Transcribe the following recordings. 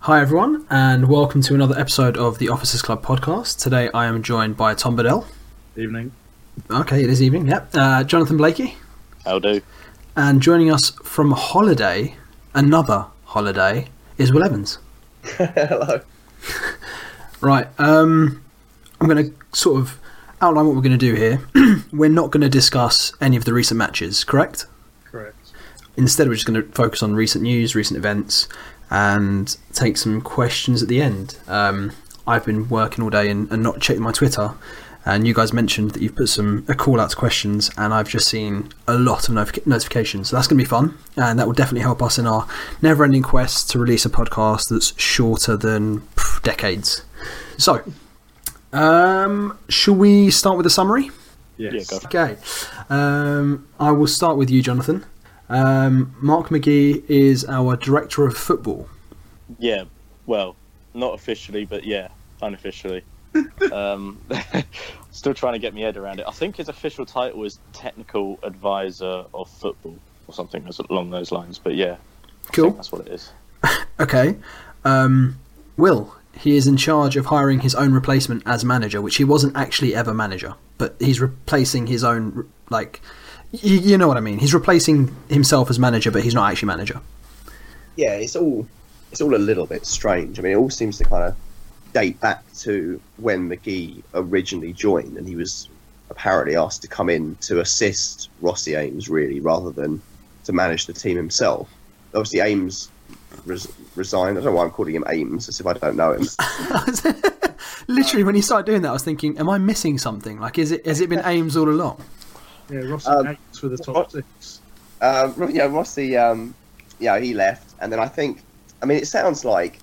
Hi, everyone, and welcome to another episode of the Officers Club podcast. Today I am joined by Tom Bedell. Evening. Okay, it is evening, yep. Uh, Jonathan Blakey. How do? And joining us from holiday, another holiday, is Will Evans. Hello. Right, um, I'm going to sort of outline what we're going to do here. we're not going to discuss any of the recent matches, correct? Correct. Instead, we're just going to focus on recent news, recent events, and take some questions at the end. Um, I've been working all day and, and not checking my Twitter, and you guys mentioned that you've put some a call out to questions, and I've just seen a lot of notific- notifications. So that's going to be fun, and that will definitely help us in our never ending quest to release a podcast that's shorter than pff, decades. So, um, shall we start with a summary? Yes. Yeah. Okay. Um, I will start with you, Jonathan. Um, Mark McGee is our director of football. Yeah, well, not officially, but yeah, unofficially. um, still trying to get my head around it. I think his official title is technical advisor of football or something along those lines. But yeah, Cool. that's what it is. Okay. Um, Will, he is in charge of hiring his own replacement as manager, which he wasn't actually ever manager, but he's replacing his own, like, you, you know what I mean. He's replacing himself as manager, but he's not actually manager. Yeah, it's all it's all a little bit strange. I mean, it all seems to kind of date back to when McGee originally joined, and he was apparently asked to come in to assist Rossi Eames, really, rather than to manage the team himself. Obviously, Eames res- resigned. I don't know why I'm calling him Eames, as if I don't know him. Literally, when he started doing that, I was thinking, am I missing something? Like, is it has it been Eames all along? Yeah, Rossi Um, for the top six. Um, yeah, Rossi, um, yeah, he left, and then I think, I mean, it sounds like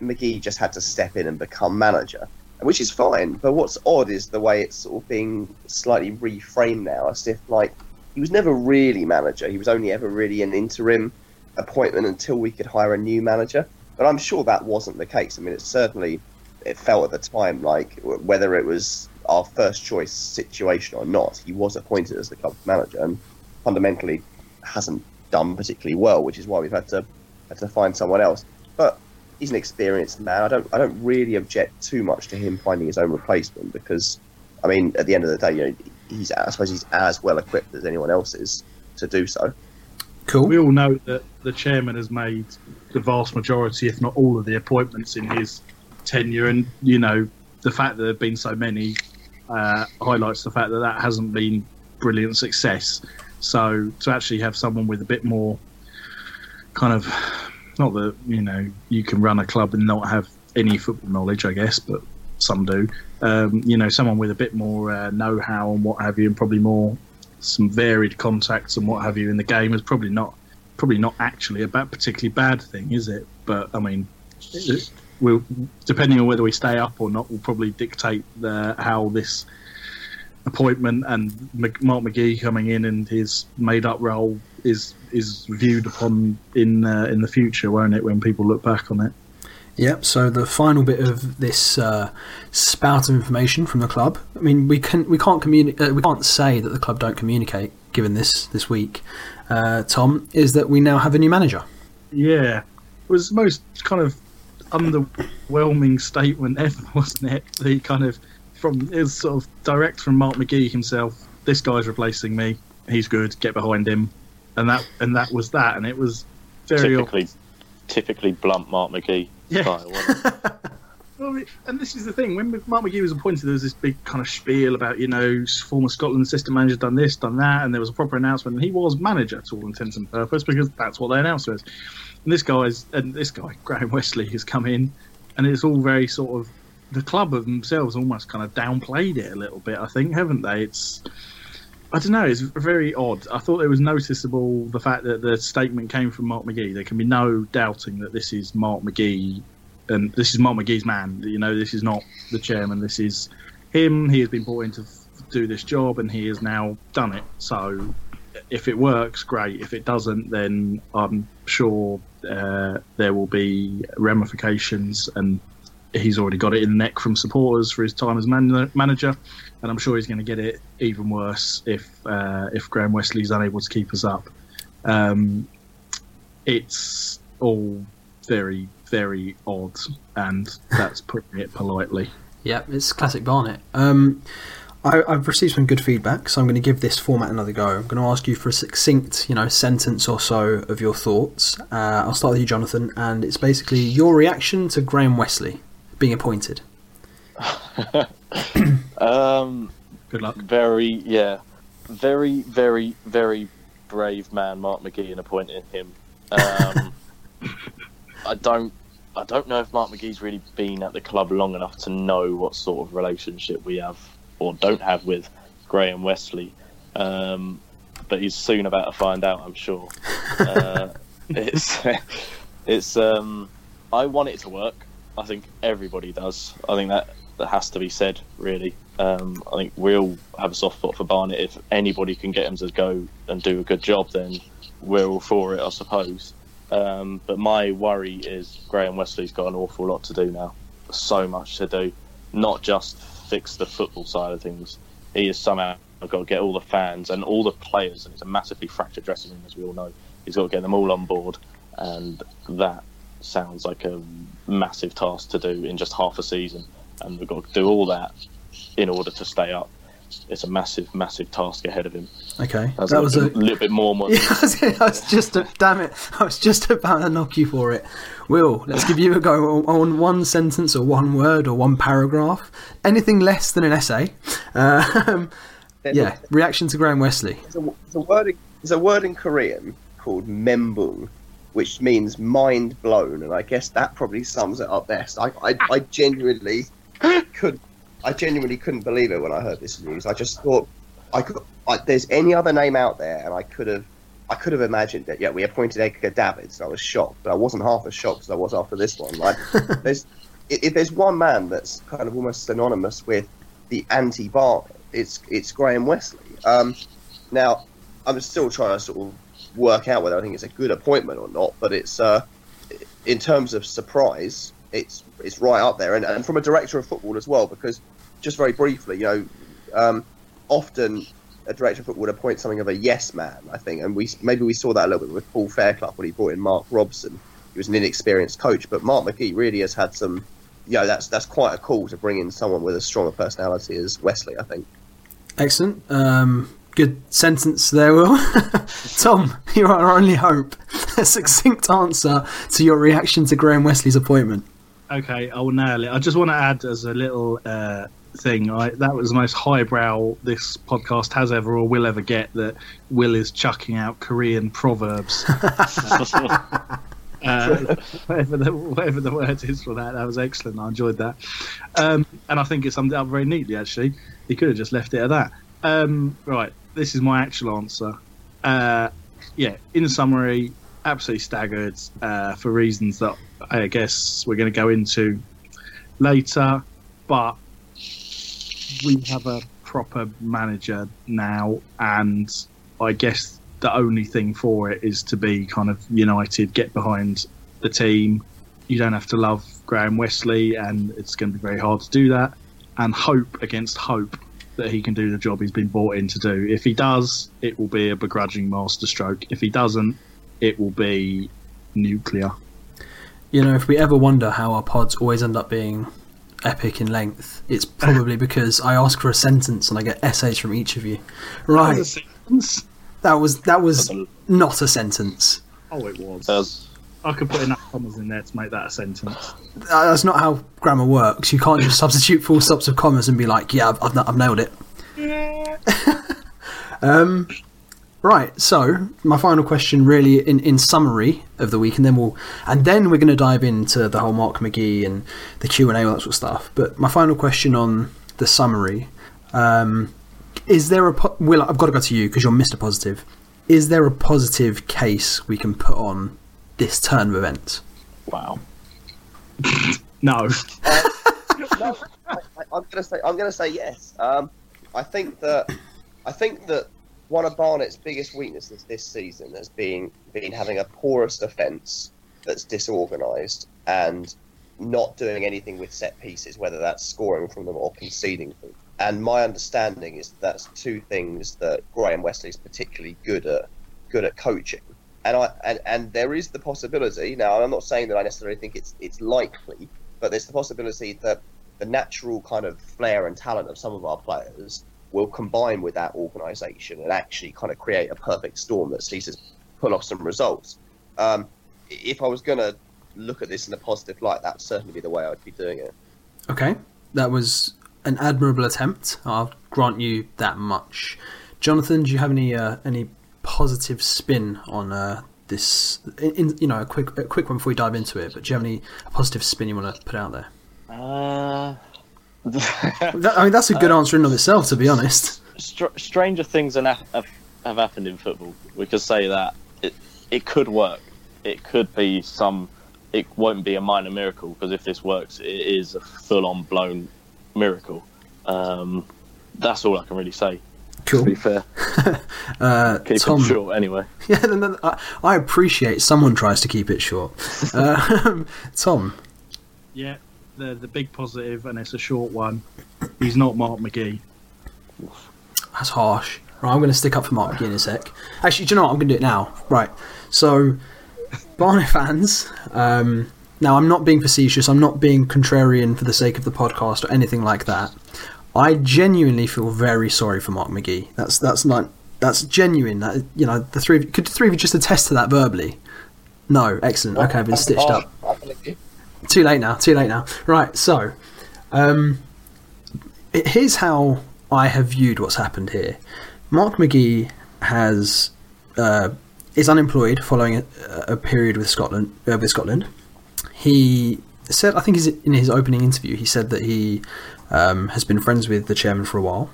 McGee just had to step in and become manager, which is fine. But what's odd is the way it's sort of being slightly reframed now, as if like he was never really manager. He was only ever really an interim appointment until we could hire a new manager. But I'm sure that wasn't the case. I mean, it certainly it felt at the time like whether it was our first choice situation or not, he was appointed as the club manager and fundamentally hasn't done particularly well, which is why we've had to had to find someone else. But he's an experienced man. I don't I don't really object too much to him finding his own replacement because I mean at the end of the day, you know, he's I suppose he's as well equipped as anyone else is to do so. Cool. We all know that the chairman has made the vast majority, if not all, of the appointments in his tenure, and you know the fact that there have been so many uh, highlights the fact that that hasn't been brilliant success. So to actually have someone with a bit more kind of not that you know you can run a club and not have any football knowledge, I guess, but some do. Um, you know, someone with a bit more uh, know-how and what have you, and probably more some varied contacts and what have you in the game is probably not probably not actually a bad, particularly bad thing, is it? But I mean, we'll, depending on whether we stay up or not, will probably dictate the, how this appointment and Mark McGee coming in and his made-up role is is viewed upon in uh, in the future, won't it? When people look back on it. Yep. So the final bit of this uh, spout of information from the club. I mean, we can we can't communicate. Uh, we can't say that the club don't communicate. Given this this week, uh, Tom, is that we now have a new manager. Yeah, it was most kind of underwhelming statement ever, wasn't it? The kind of from is sort of direct from Mark McGee himself. This guy's replacing me. He's good. Get behind him, and that and that was that. And it was very Typically, typically blunt Mark McGee Yeah. style. Well, and this is the thing. When Mark McGee was appointed, there was this big kind of spiel about, you know, former Scotland assistant manager done this, done that, and there was a proper announcement. And he was manager to all intents and purpose because that's what they announced as. And this guy's and this guy Graham Westley has come in, and it's all very sort of the club of themselves almost kind of downplayed it a little bit. I think, haven't they? It's I don't know. It's very odd. I thought it was noticeable the fact that the statement came from Mark McGee. There can be no doubting that this is Mark McGee, and this is Mark McGee's man. You know, this is not the chairman. This is him. He has been brought in to do this job, and he has now done it. So, if it works, great. If it doesn't, then I'm sure uh, there will be ramifications, and he's already got it in the neck from supporters for his time as man- manager, and I'm sure he's going to get it even worse if uh, if Graham Westley's unable to keep us up. Um, it's all very, very odd, and that's putting it politely. Yeah, it's classic Barnet. Um, I, I've received some good feedback, so I'm going to give this format another go. I'm going to ask you for a succinct, you know, sentence or so of your thoughts. Uh, I'll start with you, Jonathan, and it's basically your reaction to Graham Westley being appointed. Um, Good luck. very, yeah, very, very, very brave man, Mark McGee, in appointing him. Um, I don't, I don't know if Mark McGee's really been at the club long enough to know what sort of relationship we have or don't have with Graham Westley. Um, but he's soon about to find out, I'm sure. Uh, it's, it's. Um, I want it to work. I think everybody does. I think that that has to be said, really. Um, I think we all have a soft spot for Barnet. If anybody can get him to go and do a good job, then we're all for it, I suppose. Um, but my worry is Graham Westley's got an awful lot to do now. So much to do, not just fix the football side of things. He has somehow got to get all the fans and all the players, and it's a massively fractured dressing room, as we all know. He's got to get them all on board, and that sounds like a massive task to do in just half a season. And we've got to do all that in order to stay up. It's a massive, massive task ahead of him. Okay, That's that a was a. little, little bit more. more Yeah, I was, I was just, damn it! I was just about to knock you for it. Will, let's give you a go on, on one sentence or one word or one paragraph. Anything less than an essay. Um, yeah, reaction to Graham Westley. There's a, there's a word. in- There's a word in Korean called membung, which means mind blown, and I guess that probably sums it up best. I, I, I genuinely could, I genuinely couldn't believe it when I heard this news. I just thought, I could. I, there's any other name out there, and I could have, I could have imagined it. Yeah, we appointed Edgar Davids, and I was shocked, but I wasn't half as shocked as I was after this one. Like, there's, if there's one man that's kind of almost synonymous with the anti-Barnet, it's it's Graham Westley. Um, now, I'm still trying to sort of work out whether I think it's a good appointment or not, but it's uh, in terms of surprise, it's it's right up there, and, and from a director of football as well, because just very briefly, you know, um, often a director of football would appoint something of a yes man, I think, and we maybe we saw that a little bit with Paul Fairclough when he brought in Mark Robson. He was an inexperienced coach, but Mark McGee really has had some. You know, that's that's quite a call to bring in someone with as strong a personality as Westley. I think. Excellent. Um, good sentence there, Will. Tom, you're our only hope. A succinct answer to your reaction to Graham Westley's appointment. Okay, I will nail it. I just want to add as a little uh, thing. I, that was the most highbrow this podcast has ever or will ever get. That Will is chucking out Korean proverbs. uh, whatever the whatever the word is for that, that was excellent. I enjoyed that, um, and I think it summed it up very neatly. Actually, he could have just left it at that. Um, right, this is my actual answer. Uh, yeah, in summary, absolutely staggered uh, for reasons that I guess we're going to go into later, but we have a proper manager now, and I guess the only thing for it is to be kind of united, get behind the team. You don't have to love Graham Westley, and it's going to be very hard to do that, and hope against hope that he can do the job he's been brought in to do. If he does, it will be a begrudging masterstroke. If he doesn't, it will be nuclear. You know, if we ever wonder how our pods always end up being epic in length, it's probably because I ask for a sentence and I get essays from each of you. Right, That was a sentence. that was that was not a sentence. Oh, it was. Does I could put enough commas in there to make that a sentence. That's not how grammar works. You can't just substitute full stops of commas and be like, "Yeah, I've, I've, I've nailed it." Yeah. um, right. So my final question, really, in, in summary of the week, and then we'll and then we're going to dive into the whole Mark McGee and the Q and A, all that sort of stuff. But my final question on the summary: um, Is there a Will? I've got to go to you because you're Mister Positive. Is there a positive case we can put on this turn of events? wow. No. no, I, I'm gonna say I'm gonna say yes. Um, I think that I think that one of Barnet's biggest weaknesses this season has been been having a porous defence that's disorganised and not doing anything with set pieces, whether that's scoring from them or conceding them. And my understanding is that's two things that Graham Westley is particularly good at good at coaching. and I and, and there is the possibility. Now, I'm not saying that I necessarily think it's it's likely, but there's the possibility that the natural kind of flair and talent of some of our players will combine with that organisation and actually kind of create a perfect storm that sees us pull off some results. Um, if I was going to look at this in a positive light, that would certainly be the way I'd be doing it. Okay, that was an admirable attempt. I'll grant you that much. Jonathan, do you have any uh, any positive spin on uh, this? In, in, you know, a quick a quick one before we dive into it. But do you have any positive spin you want to put out there? Uh, That, I mean, that's a good answer in of itself, to be honest. str- stranger things have, have, have happened in football. We could say that it it could work. It could be some. It won't be a minor miracle because if this works, it is a full-on blown miracle. Um, that's all I can really say. Cool. To be fair, Uh, keep Tom, it short anyway. yeah, no, no, I, I appreciate someone tries to keep it short. Uh, Tom, Yeah, the the big positive, and it's a short one. He's not Mark McGee. That's harsh. Right, I'm going to stick up for Mark McGee in a sec. Actually, do you know what? I'm going to do it now. Right. So, Barnet fans, um, now I'm not being facetious, I'm not being contrarian for the sake of the podcast or anything like that. I genuinely feel very sorry for Mark McGee. That's that's not that's genuine. That you know, the three of you, could the three of you just attest to that verbally? No, excellent. Okay, I've been stitched up. Too late now. Too late now. Right. So, um, it- here's how I have viewed what's happened here. Mark McGee has uh, is unemployed following a, a period with Scotland. Uh, with Scotland, he said, I think in his opening interview, he said that he um, has been friends with the chairman for a while.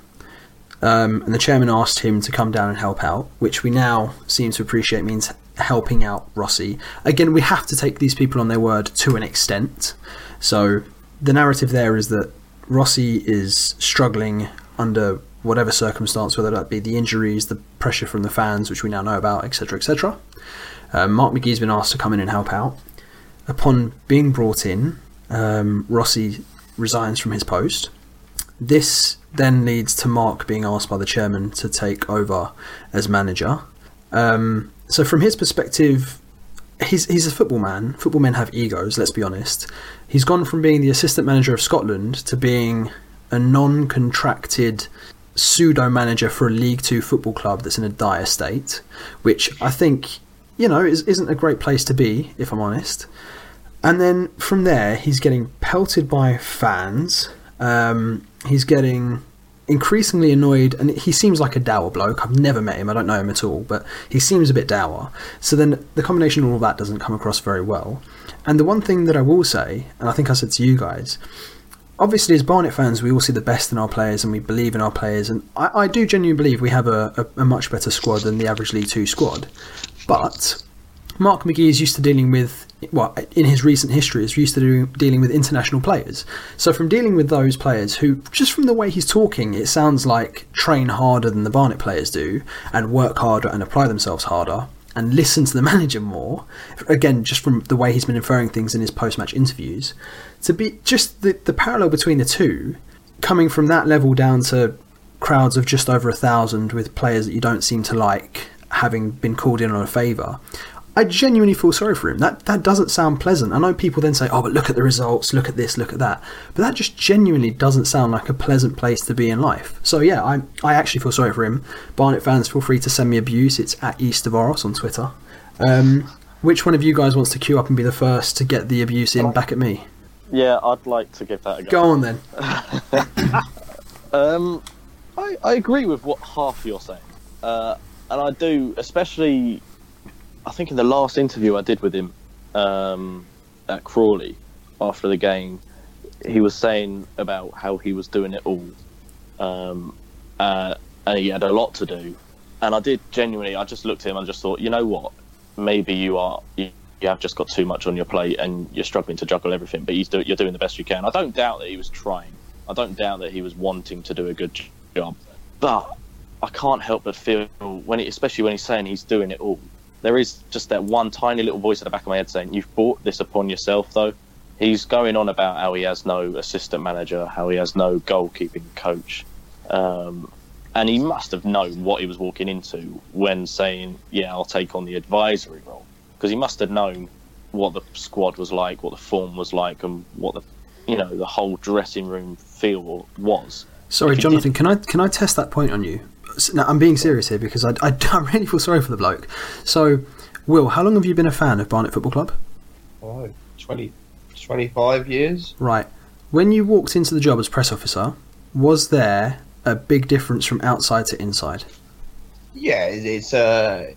Um, and the chairman asked him to come down and help out, which we now seem to appreciate means helping out Rossi. Again, we have to take these people on their word to an extent. So the narrative there is that Rossi is struggling under whatever circumstance, whether that be the injuries, the pressure from the fans, which we now know about, etc., etc. Um, Mark McGee's been asked to come in and help out. Upon being brought in, um, Rossi resigns from his post. This then leads to Mark being asked by the chairman to take over as manager. Um, so, from his perspective, he's he's a football man. Football men have egos. Let's be honest. He's gone from being the assistant manager of Scotland to being a non-contracted pseudo manager for a League Two football club that's in a dire state, which I think you know is, isn't a great place to be, if I'm honest. And then from there, he's getting pelted by fans. Um, he's getting increasingly annoyed, and he seems like a dour bloke. I've never met him, I don't know him at all, but he seems a bit dour. So then the combination of all that doesn't come across very well. And the one thing that I will say, and I think I said to you guys, obviously as Barnet fans, we all see the best in our players and we believe in our players, and I, I do genuinely believe we have a, a, a much better squad than the average League Two squad. But Mark McGee is used to dealing with, well, in his recent history, is used to do, dealing with international players. So from dealing with those players who, just from the way he's talking, it sounds like train harder than the Barnet players do, and work harder and apply themselves harder, and listen to the manager more. Again, just from the way he's been inferring things in his post-match interviews, to be just the, the parallel between the two, coming from that level down to crowds of just over a thousand with players that you don't seem to like having been called in on a favour. I genuinely feel sorry for him. That that doesn't sound pleasant. I know people then say, "Oh, but look at the results, look at this, look at that," but that just genuinely doesn't sound like a pleasant place to be in life. So yeah, I I actually feel sorry for him. Barnet fans, feel free to send me abuse. It's at East of Oros on Twitter. Um, which one of you guys wants to queue up and be the first to get the abuse in back at me? Yeah, I'd like to give that a go. Go on then. Um, I, I agree with what half you're saying, uh, and I do, especially. I think in the last interview I did with him um, at Crawley after the game, he was saying about how he was doing it all, um, uh, and he had a lot to do. And I did genuinely. I just looked at him and just thought, you know what? Maybe you are. You, you have just got too much on your plate and you're struggling to juggle everything. But do, you're doing the best you can. I don't doubt that he was trying. I don't doubt that he was wanting to do a good job. But I can't help but feel when, he, especially when he's saying he's doing it all, there is just that one tiny little voice at the back of my head saying, "You've brought this upon yourself." Though he's going on about how he has no assistant manager, how he has no goalkeeping coach, um, and he must have known what he was walking into when saying, "Yeah, I'll take on the advisory role," because he must have known what the squad was like, what the form was like, and what the you know the whole dressing room feel was. Sorry, Jonathan. Can I can I test that point on you? Now, I'm being serious here because I, I, I really feel sorry for the bloke. So, Will, how long have you been a fan of Barnet Football Club? Oh, 20, 25 years. Right. When you walked into the job as press officer, was there a big difference from outside to inside? Yeah, it- it's uh,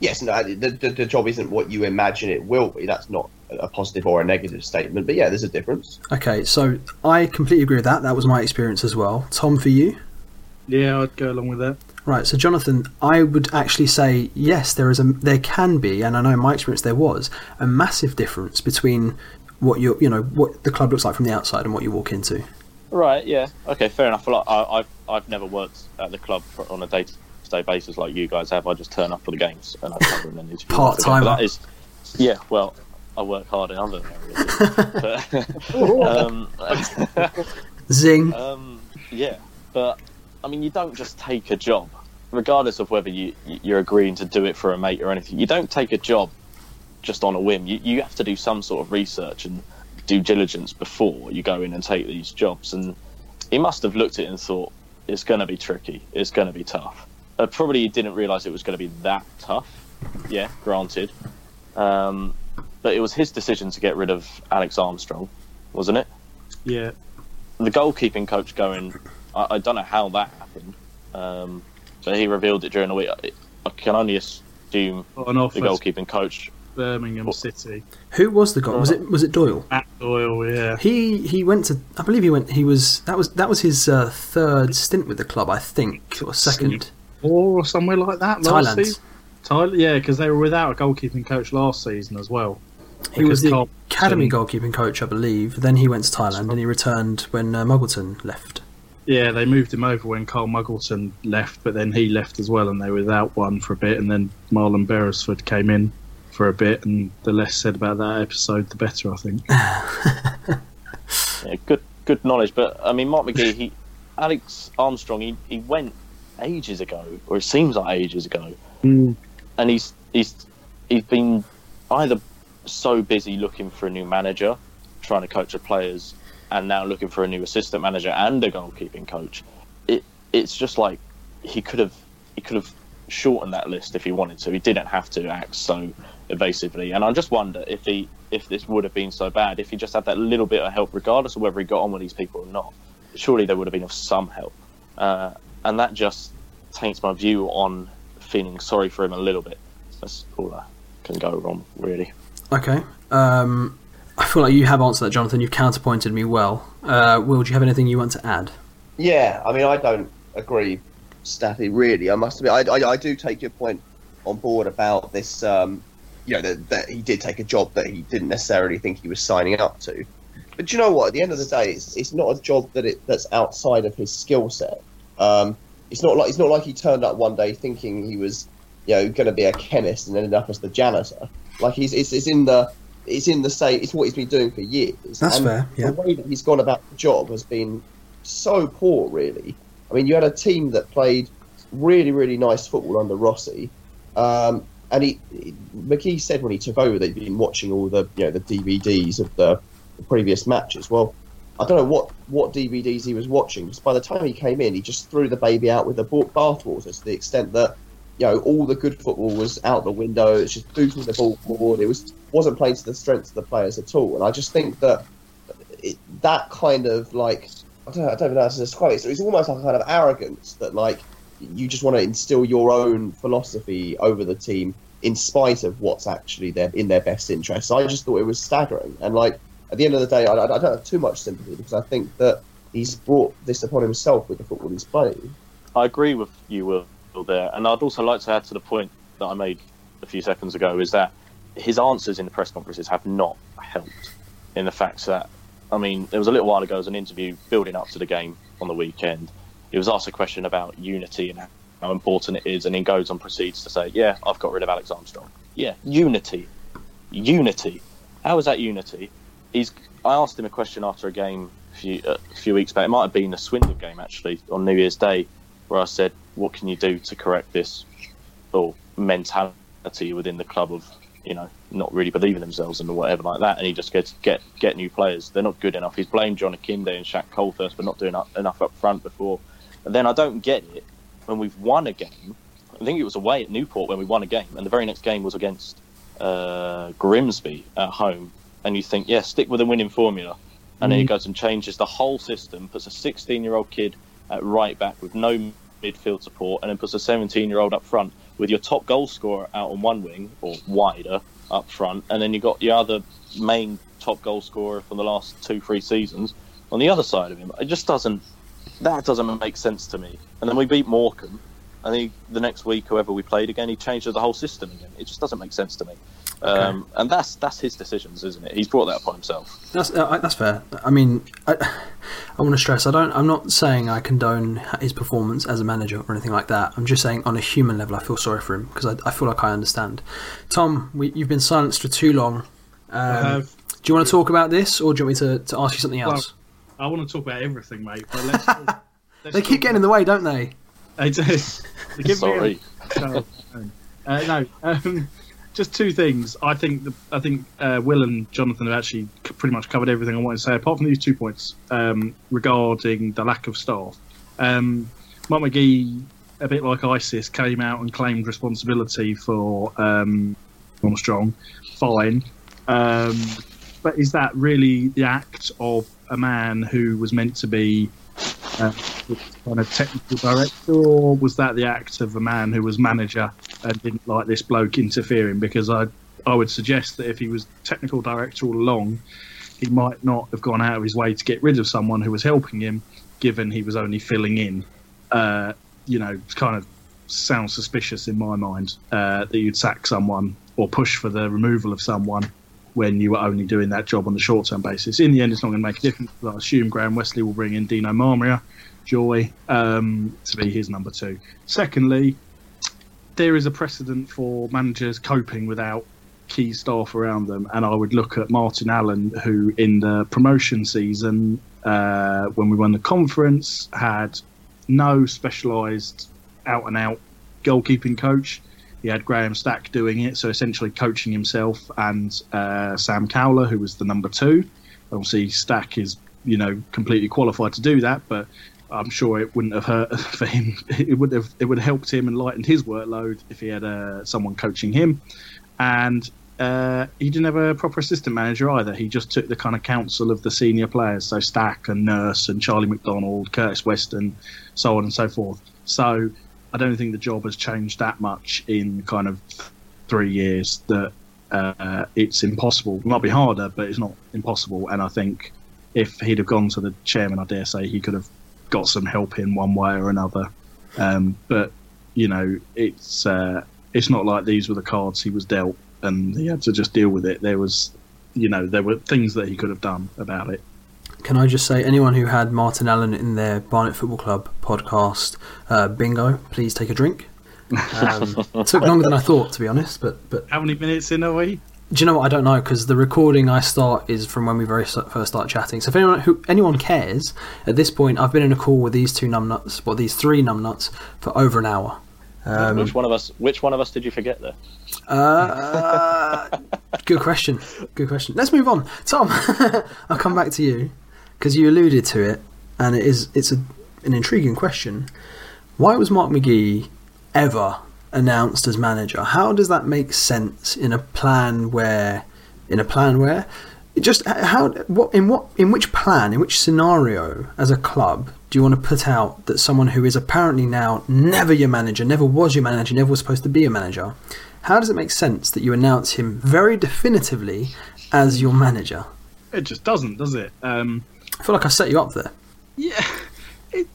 yes, no, the, the the job isn't what you imagine it will be. That's not a positive or a negative statement, but yeah, there's a difference. Okay, so I completely agree with that. That was my experience as well. Tom, for you? Yeah, I'd go along with that. Right, so Jonathan, I would actually say yes. There is a, there can be, and I know in my experience there was a massive difference between what you, you know, what the club looks like from the outside and what you walk into. Right. Yeah. Okay. Fair enough. Well, I, I've I've never worked at the club for, on a day to day basis like you guys have. I just turn up for the games and I cover them and interview. Part time. That is, yeah. Well, I work hard in other areas. but, um, Zing. um, yeah, but I mean, you don't just take a job, regardless of whether you you're agreeing to do it for a mate or anything. You don't take a job just on a whim. You you have to do some sort of research and due diligence before you go in and take these jobs. And he must have looked at it and thought it's going to be tricky. It's going to be tough. Uh, probably he didn't realise it was going to be that tough. Yeah, granted. Um, but it was his decision to get rid of Alex Armstrong, wasn't it? Yeah, the goalkeeping coach going. I, I don't know how that happened, um, but he revealed it during the week. I, I can only assume got an offer the to goalkeeping coach. Birmingham What- City. Who was the guy? Was it was it Doyle? Matt Doyle, yeah. He he went to. I believe he went. He was that was that was his uh, third stint with the club. I think or second. Or, or somewhere like that last Thailand. season. Thailand, yeah, because they were without a goalkeeping coach last season as well. He was the Because academy goalkeeping coach, I believe. Then he went to Thailand and he returned when uh, Muggleton left. Yeah, they moved him over when Carl Muggleton left, but then he left as well, and they were without one for a bit, and then Marlon Beresford came in for a bit, and the less said about that episode, the better, I think. Yeah, good good knowledge, but I mean Mark McGee, he Alex Armstrong, he, he went ages ago, or it seems like ages ago, Mm. and he's he's he's been either so busy looking for a new manager, trying to coach the players, and now looking for a new assistant manager and a goalkeeping coach. It it's just like he could have he could have shortened that list if he wanted to. He didn't have to act so evasively, and I just wonder if he if this would have been so bad if he just had that little bit of help, regardless of whether he got on with these people or not. Surely there would have been of some help, uh, and that just taints my view on feeling sorry for him a little bit. That's all I can go wrong, really. Okay. Um, I feel like you have answered that, Jonathan. You've counterpointed me well. Uh, Will, do you have anything you want to add? Yeah, I mean, I don't agree, Staffy. Really, I must admit, I, I, I do take your point on board about this. Um, you know, that, that he did take a job that he didn't necessarily think he was signing up to. But you know what? At the end of the day, it's, it's not a job that it that's outside of his skill set. Um, it's not like it's not like he turned up one day thinking he was, you know, going to be a chemist and ended up as the janitor. Like he's it's, it's in the it's in the same. It's what he's been doing for years. That's And fair, yeah. The way that he's gone about the job has been so poor, really. I mean, you had a team that played really, really nice football under Rossi, um, and he, he- McGee said when he took over they'd been watching all the you know the DVDs of the, the previous matches. Well, I don't know what what DVDs he was watching because by the time he came in, he just threw the baby out with the ba- bathwater to the extent that you know all the good football was out the window. It's just booting the ball forward. It was wasn't playing to the strengths of the players at all. And I just think that it, that kind of like I don't, know, I don't know how to describe it. So it's almost like a kind of arrogance that like you just want to instill your own philosophy over the team in spite of what's actually their in their best interest. I just thought it was staggering. And like at the end of the day, I, I don't have too much sympathy because I think that he's brought this upon himself with the football he's playing. I agree with you, Will, there. And I'd also like to add to the point that I made a few seconds ago is that his answers in the press conferences have not helped in the fact that, I mean, there was a little while ago, there was an interview building up to the game on the weekend. He was asked a question about unity and how important it is, and then goes on proceeds to say, Yeah, I've got rid of Alex Armstrong. Yeah, unity. Unity. How is that unity? He's. I asked him a question after a game a few, a few weeks back. It might have been a Swindon game, actually, on New Year's Day, where I said, "What can you do to correct this?" or mentality within the club of you know not really believing themselves and whatever like that, and he just gets get get new players. They're not good enough. He's blamed John Akinde and Shaq Coulthirst for not doing up, enough up front before, and then I don't get it when we've won a game. I think it was away at Newport when we won a game, and the very next game was against uh, Grimsby at home, and you think, yeah, stick with the winning formula, and then he goes and changes the whole system, puts a 16-year-old kid at right back with no midfield support, and then puts a 17-year-old up front with your top goal scorer out on one wing or wider up front, and then you've got your other main top goal scorer from the last two, three seasons on the other side of him. It just doesn't. That doesn't make sense to me. And then we beat Morecambe, and think the next week, whoever we played again, he changed the whole system again. It just doesn't make sense to me. Um, and that's that's his decisions, isn't it? He's brought that upon himself. That's uh, that's fair. I mean, I, I want to stress. I don't. I'm not saying I condone his performance as a manager or anything like that. I'm just saying on a human level, I feel sorry for him because I, I feel like I understand. Tom, we, you've been silenced for too long. Um, have. do you want to talk about this, or do you want me to, to ask you something Well, else? I want to talk about everything, mate. But let's let's they keep talk getting in the way, don't they? They do. They Sorry. a-. Uh, no. Um, just two things. I think the, I think uh, Will and Jonathan have actually c- pretty much covered everything I wanted to say, apart from these two points um, regarding the lack of staff. Um, Mark McGee, a bit like ISIS, came out and claimed responsibility for um, Armstrong. Fine. Um, but is that really the act of a man who was meant to be uh, kind of technical director, or was that the act of a man who was manager and didn't like this bloke interfering? Because I, I would suggest that if he was technical director all along, he might not have gone out of his way to get rid of someone who was helping him, given he was only filling in. Uh, you know, kind of sounds suspicious in my mind uh, that you'd sack someone or push for the removal of someone when you were only doing that job on the short term basis. In the end, it's not going to make a difference. I assume Graham Westley will bring in Dino Maamria, Joy, um, to be his number two. Secondly, there is a precedent for managers coping without key staff around them, and I would look at Martin Allen, who in the promotion season, uh, when we won the conference, had no specialised out and out goalkeeping coach. He had Graham Stack doing it, so essentially coaching himself and uh, Sam Cowler, who was the number two. Obviously, Stack is you know completely qualified to do that, but I'm sure it wouldn't have hurt for him. It would have it would have helped him and lightened his workload if he had uh, someone coaching him. And uh, he didn't have a proper assistant manager either. He just took the kind of counsel of the senior players, so Stack and Nurse and Charlie MacDonald, Curtis Weston, so on and so forth. So I don't think the job has changed that much in kind of three years that uh, it's impossible. It might be harder, but it's not impossible. And I think if he'd have gone to the chairman, I dare say he could have got some help in one way or another. Um, but you know, it's uh, it's not like these were the cards he was dealt, and he had to just deal with it. There was, you know, there were things that he could have done about it. Can I just say, anyone who had Martin Allen in their Barnet Football Club podcast, uh, bingo, please take a drink. Um, took longer than I thought, to be honest, but but How many minutes in are we? do you know what? I don't know because the recording I start is from when we very first start chatting. So if anyone who anyone cares, at this point, I've been in a call with these two numbnuts, well, these three numbnuts for over an hour. Um, which one of us? Which one of us did you forget there? Uh, good question. Good question. Let's move on. Tom, I'll come back to you because you alluded to it, and it is it's a, an intriguing question. Why was Mark McGee ever announced as manager? How does that make sense in a plan where, in a plan where, just how what in what in which plan in which scenario as a club do you want to put out that someone who is apparently now never your manager, never was your manager, never was supposed to be a manager? How does it make sense that you announce him very definitively as your manager? It just doesn't, does it? Um, I feel like I set you up there. Yeah, it,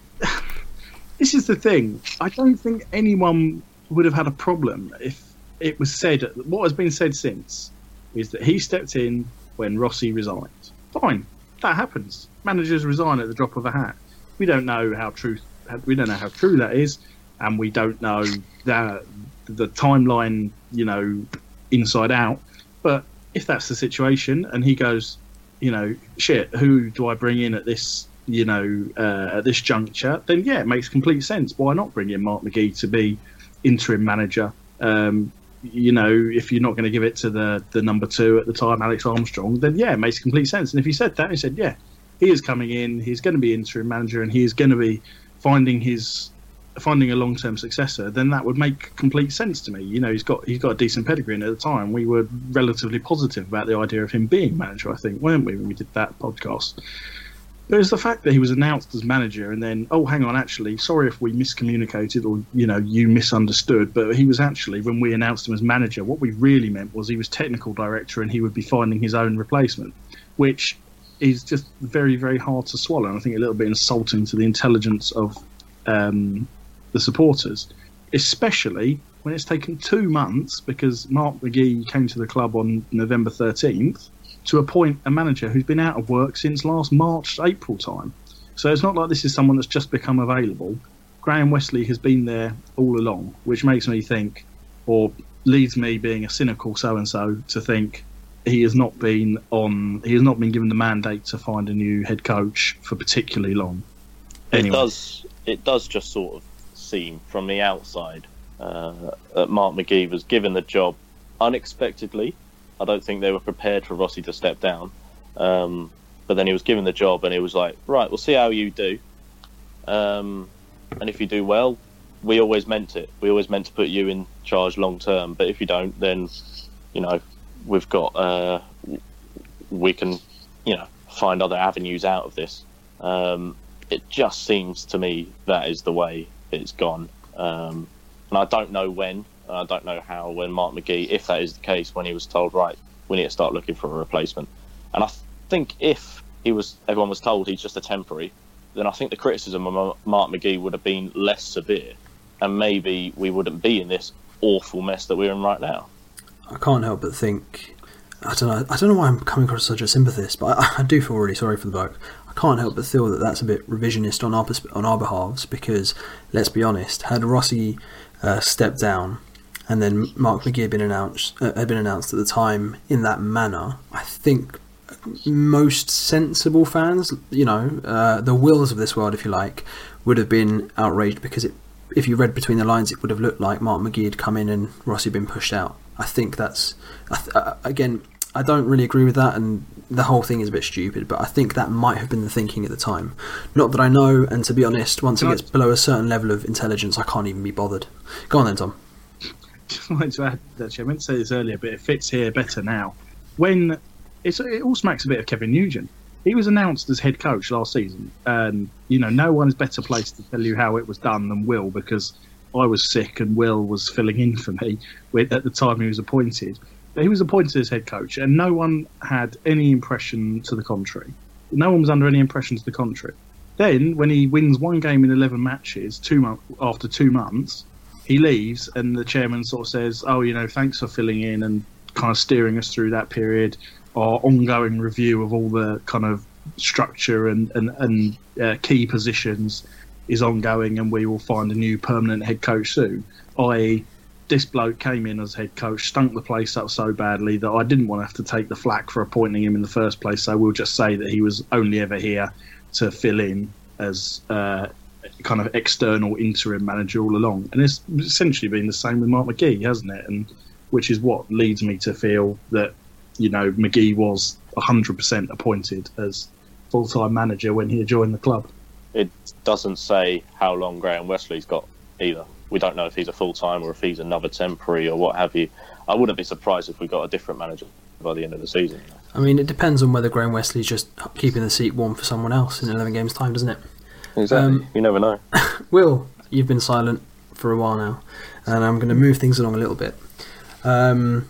this is the thing. I don't think anyone would have had a problem if it was said. What has been said since is that he stepped in when Rossi resigned. Fine, that happens. Managers resign at the drop of a hat. We don't know how true. We don't know how true that is, and we don't know that the timeline. You know, inside out. But if that's the situation, and he goes, you know, shit, who do I bring in at this you know, uh, at this juncture, then yeah, it makes complete sense. Why not bring in Mark McGee to be interim manager? Um, you know, if you're not going to give it to the the number two at the time, Alex Armstrong, then yeah, it makes complete sense. And if he said that, he said, yeah, he is coming in, he's going to be interim manager, and he is going to be finding his finding a long term successor, then that would make complete sense to me. You know, he's got he's got a decent pedigree, and at the time we were relatively positive about the idea of him being manager. I think, weren't we, when we did that podcast? But it's the fact that he was announced as manager, and then oh, hang on, actually, sorry if we miscommunicated or you know you misunderstood, but he was actually when we announced him as manager, what we really meant was he was technical director, and he would be finding his own replacement, which is just very very hard to swallow. And I think a little bit insulting to the intelligence of um, the supporters, especially when it's taken two months because Mark McGee came to the club on November 13th to appoint a manager who's been out of work since last March, April time. So it's not like this is someone that's just become available. Graham Westley has been there all along, which makes me think, or leads me being a cynical so and so to think he has not been on he has not been given the mandate to find a new head coach for particularly long. Anyway. It does it does just sort of seem from the outside uh, that Mark McGee was given the job unexpectedly. I don't think they were prepared for Rossi to step down. Um, but then he was given the job, and it was like, right, we'll see how you do. Um, and if you do well, we always meant it. We always meant to put you in charge long term. But if you don't, then you know we've got uh, we can you know find other avenues out of this. Um, it just seems to me that is the way it's gone. Um, and I don't know when, I don't know how, when Mark McGee, if that is the case, when he was told, right, we need to start looking for a replacement. And I think if he was, everyone was told he's just a temporary, then I think the criticism of Mark McGee would have been less severe, and maybe we wouldn't be in this awful mess that we're in right now. I can't help but think. I don't know. I don't know why I'm coming across such a sympathist, but I, I do feel really sorry for the bloke can't help but feel that that's a bit revisionist on our on our behalves because let's be honest, had Rossi uh, stepped down and then Mark McGee been announced uh, had been announced at the time in that manner, I think most sensible fans, you know, uh, the wills of this world, if you like, would have been outraged because it, if you read between the lines, it would have looked like Mark McGee had come in and Rossi had been pushed out. I think that's uh, again, I don't really agree with that, and the whole thing is a bit stupid, but I think that might have been the thinking at the time. Not that I know, and to be honest, once it gets below a certain level of intelligence, I can't even be bothered. Go on then, Tom. Just wanted to add, actually, I meant to say this earlier, but it fits here better now. When it's, it all smacks a bit of Kevin Nugent. He was announced as head coach last season, and you know no one is better placed to tell you how it was done than Will because I was sick and Will was filling in for me at the time he was appointed he was appointed as head coach, and no one had any impression to the contrary. No one was under any impression to the contrary. Then, when he wins one game in eleven matches, two months after two months, he leaves, and the chairman sort of says, "Oh, you know, thanks for filling in and kind of steering us through that period. Our ongoing review of all the kind of structure and and, and uh, key positions is ongoing, and we will find a new permanent head coach soon." I this bloke came in as head coach, stunk the place up so badly that I didn't want to have to take the flack for appointing him in the first place. So we'll just say that he was only ever here to fill in as uh, kind of external interim manager all along. And it's essentially been the same with Mark McGee, hasn't it? And which is what leads me to feel that you know McGee was 100% appointed as full-time manager when he joined the club. It doesn't say how long Graham Westley's got either we don't know if he's a full time or if he's another temporary or what have you. I wouldn't be surprised if we got a different manager by the end of the season. I mean, it depends on whether Graham Westley's just keeping the seat warm for someone else in 11 games' time, doesn't it? Exactly. Um, you never know. Will, you've been silent for a while now, and I'm going to move things along a little bit. Um,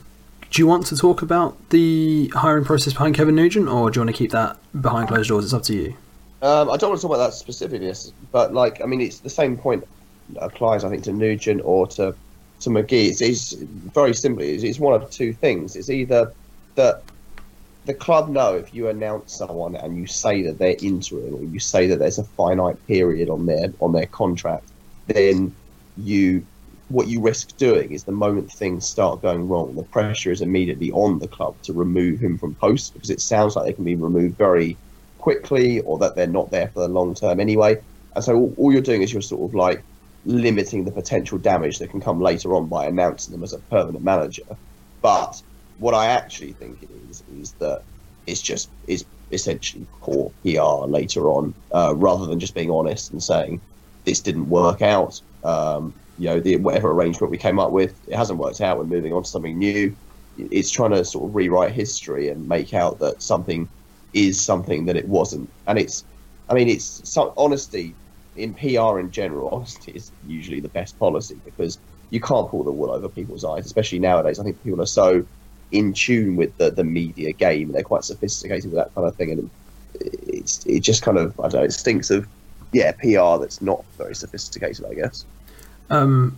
do you want to talk about the hiring process behind Kevin Nugent, or do you want to keep that behind closed doors? It's up to you. Um, I don't want to talk about that specifically, but like, I mean, it's the same point applies, I think, to Nugent or to to McGee. It's, it's very simply, it's, it's one of two things. It's either that the club know if you announce someone and you say that they're interim or you say that there's a finite period on their on their contract, then you what you risk doing is the moment things start going wrong, the pressure is immediately on the club to remove him from post because it sounds like they can be removed very quickly or that they're not there for the long term anyway. And so all, all you're doing is you're sort of like limiting the potential damage that can come later on by announcing them as a permanent manager. But what I actually think it is is that it's just is essentially poor PR later on, uh, rather than just being honest and saying this didn't work out. Um, you know, the, whatever arrangement we came up with, it hasn't worked out. We're moving on to something new. It's trying to sort of rewrite history and make out that something is something that it wasn't. And it's, I mean, it's so, honesty in PR in general. Honesty is usually the best policy because you can't pull the wool over people's eyes, especially nowadays. I think people are so in tune with the, the media game. They're quite sophisticated with that kind of thing, and it's it just kind of I don't know. It stinks of yeah PR that's not very sophisticated, I guess. Um,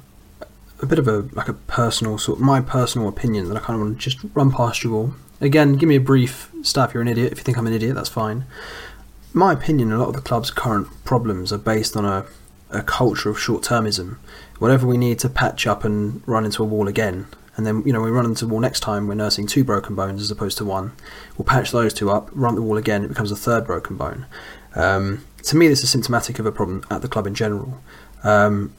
a bit of a like a personal sort, my personal opinion that I kind of want to just run past you all. Again, give me a brief stuff. You're an idiot. If you think I'm an idiot, that's fine. My opinion, a lot of the club's current problems are based on a, a culture of short termism. Whatever we need to patch up and run into a wall again, and then you know we run into the wall next time we're nursing two broken bones as opposed to one we'll patch those two up run the wall again it becomes a third broken bone. Um, to me this is symptomatic of a problem at the club in general. Um,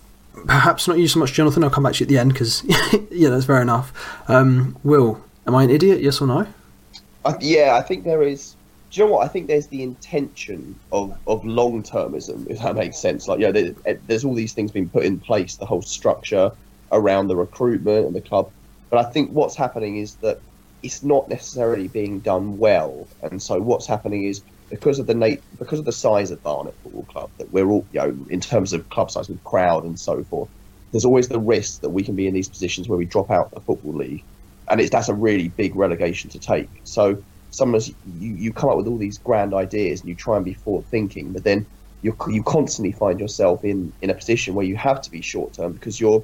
perhaps not you so much jonathan i'll come back to you at the end because yeah that's fair enough. Um, will am i an idiot? Yes or no? I, yeah i think there is you know what i think there's the intention of, of long termism if that makes sense like yeah there, eh, there's all these things being put in place the whole structure around the recruitment and the club but I think what's happening is that it's not necessarily being done well, and so what's happening is because of the nat- because of the size of Barnet Football Club that we're all you know in terms of club size with crowd and so forth. There's always the risk that we can be in these positions where we drop out the football league, and it's that's a really big relegation to take. So sometimes you, you come up with all these grand ideas and you try and be forward thinking, but then you you constantly find yourself in in a position where you have to be short term because you're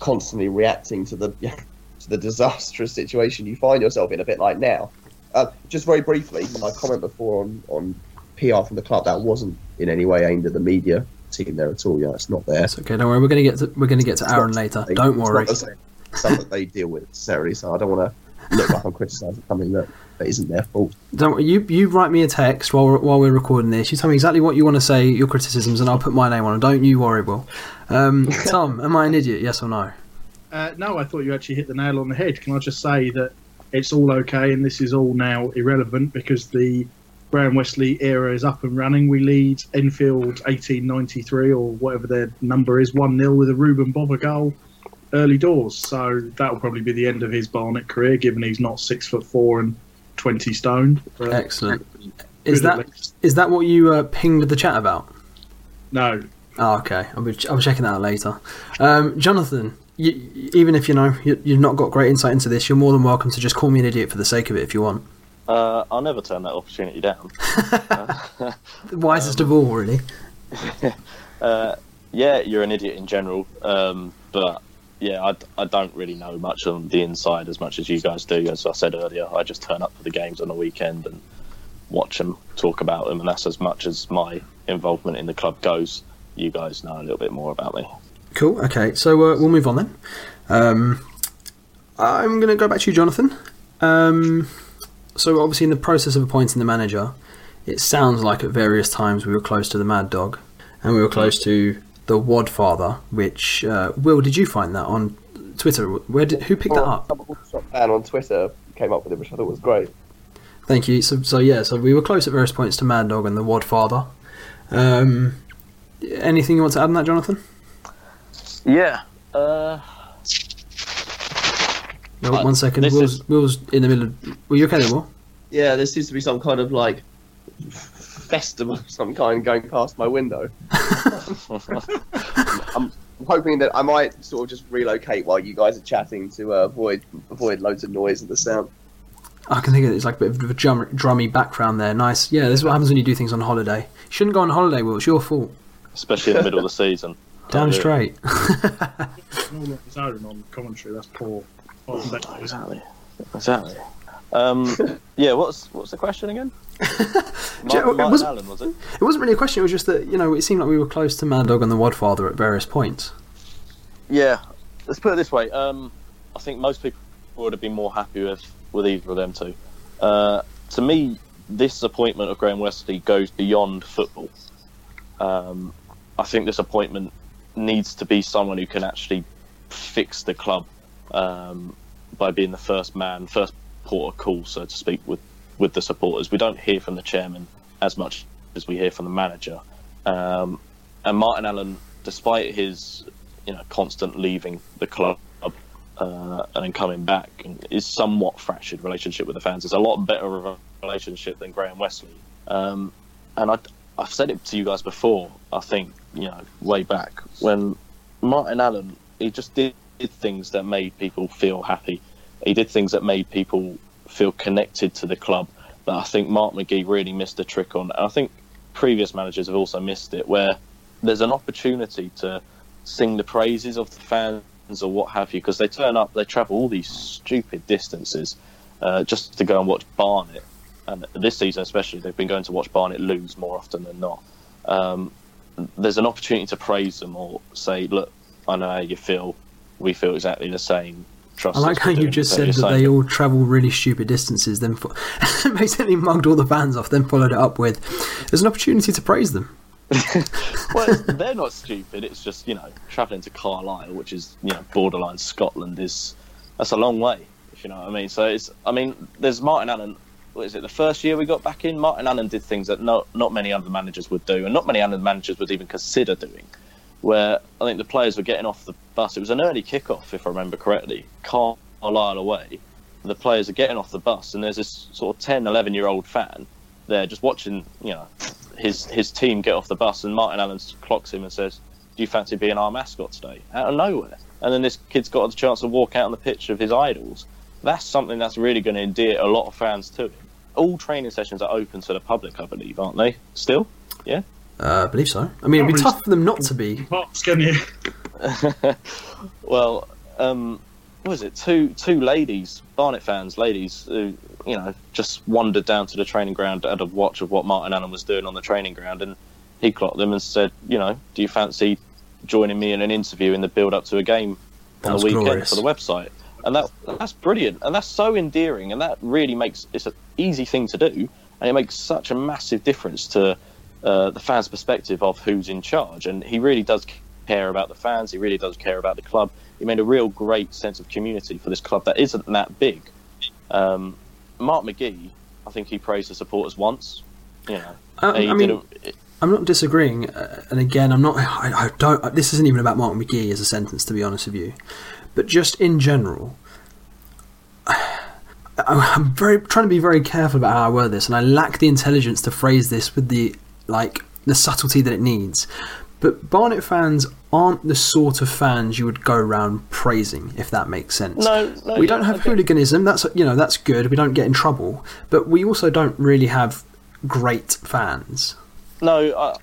constantly reacting to the to the disastrous situation you find yourself in, a bit like now. Uh, just very briefly, my comment before on, on PR from the club that wasn't in any way aimed at the media team there at all. Yeah, it's not there. It's okay. Don't worry. We're going to get to we're going to get to Aaron later. something- Don't worry. that they deal with necessarily, so I don't want to look like I'm criticising something that, that isn't their fault. Don't worry. You you write me a text while we're, while we're recording this. You tell me exactly what you want to say, your criticisms, and I'll put my name on it. Don't you worry, Will. Um, Tom, am I an idiot? Yes or no? Uh, no, I thought you actually hit the nail on the head. Can I just say that it's all okay and this is all now irrelevant because the Brown Westley era is up and running. We lead Enfield 1893 or whatever their number is 1 0 with a Ruben Bover goal early doors. So that'll probably be the end of his Barnet career given he's not six foot four and 20 stone. But Excellent. Is good at that least. is that what you uh, pinged the chat about? No. Oh, okay. I'll be, I'll be checking that out later. Um, Jonathan, you, even if you know you, you've not got great insight into this, you're more than welcome to just call me an idiot for the sake of it if you want. Uh, I'll never turn that opportunity down. The wisest of all, really. Uh, yeah, you're an idiot in general, um, but yeah, I, I don't really know much on the inside as much as you guys do. As I said earlier, I just turn up for the games on the weekend and watch them, talk about them, and that's as much as my involvement in the club goes. You guys know a little bit more about me. Cool. Okay, so uh, we'll move on then. Um, I'm going to go back to you, Jonathan. Um, so obviously, in the process of appointing the manager, it sounds like at various times we were close to the Mad Dog, and we were close to the Wadfather. Which uh, Will, did you find that on Twitter? Where did who picked that up? And on Twitter came up with it, which I thought was great. Thank you. So, so yeah, so we were close at various points to Mad Dog and the Wadfather. Um, anything you want to add on that, Jonathan? Yeah. Uh, No, Uh, one second. this Will's, is- Will's in the middle. Of, were you okay there, Will? Yeah, there seems to be some kind of like festival of some kind going past my window. I'm hoping that I might sort of just relocate while you guys are chatting to uh, avoid avoid loads of noise and the sound. I can think of it. It's like a bit of a drum, drummy background there. Nice. Yeah, this is what happens when you do things on holiday. You shouldn't go on holiday, Will. It's your fault. especially in the middle of the season. Damn Don't do it. straight. all on his own on commentary. That's poor. poor Beck. Exactly. Exactly. Um, yeah. What's what's the question again? Martin, it Martin was- Allen was it? it wasn't really a question. It was just that you know it seemed like we were close to Mad Dog and the Wadfather at various points. Yeah, let's put it this way. Um, I think most people would have been more happy with with either of them two. Uh, to me, this appointment of Graham Westley goes beyond football. Um, I think this appointment needs to be someone who can actually fix the club um, by being the first man, first port of call, so to speak, with with the supporters. We don't hear from the chairman as much as we hear from the manager. Um, and Martin Allen, despite his you know constant leaving the club uh, and then coming back, is somewhat fractured relationship with the fans. It's a lot better of a relationship than Graham Westley. Um, and I, I've said it to you guys before. I think you know way back when Martin Allen he just did, did things that made people feel happy. He did things that made people feel connected to the club that I think Mark McGhee really missed a trick on. And I think previous managers have also missed it, where there's an opportunity to sing the praises of the fans or what have you, because they turn up, they travel all these stupid distances uh, just to go and watch Barnet. And this season, especially, they've been going to watch Barnet lose more often than not. Um, there's an opportunity to praise them or say, look, I know how you feel. We feel exactly the same. Trust I like how you just said that same." they all travel really stupid distances, then fo- basically mugged all the fans off, then followed it up with, "There's an opportunity to praise them." well, they're not stupid. It's just you know traveling to Carlisle, which is you know borderline Scotland, is that's a long way. If you know what I mean. So it's I mean there's Martin Allen. What is it? The first year we got back in, Martin Allen did things that not not many other managers would do, and not many other managers would even consider doing. Where I think the players were getting off the bus. It was an early kickoff, if I remember correctly. Carlisle away. The players are getting off the bus, and there's this sort of 10, 11 year old fan there just watching, you know, his his team get off the bus, and Martin Allen clocks him and says, "Do you fancy being our mascot today?" Out of nowhere, and then this kid's got the chance to walk out on the pitch of his idols. That's something that's really going to endear a lot of fans to him. All training sessions are open to the public, I believe, aren't they? Still, yeah. Uh, I believe so. I mean, it'd be tough for them not to be. Pops, can you? well, um, what was it? Two two ladies, Barnet fans, ladies, who you know just wandered down to the training ground at a watch of what Martin Allen was doing on the training ground, and he clocked them and said, you know, do you fancy joining me in an interview in the build up to a game That on the weekend glorious. for the website? And that that's brilliant, and that's so endearing, and that really makes it's an easy thing to do, and it makes such a massive difference to uh, the fans' perspective of who's in charge. And he really does care about the fans. He really does care about the club. He made a real great sense of community for this club that isn't that big. Um, Mark McGhee, I think he praised the supporters once. You know, Uh, I mean, I'm not disagreeing, uh, and again, I'm not. I, I don't. uh, This isn't even about Mark McGhee as a sentence, to be honest with you, but just in general, I- I'm very trying to be very careful about how I word this, and I lack the intelligence to phrase this with the like the subtlety that it needs. But Barnet fans aren't the sort of fans you would go around praising, if that makes sense. no, no, we don't have okay. hooliganism. That's you know that's good. We don't get in trouble, but we also don't really have great fans. No, I,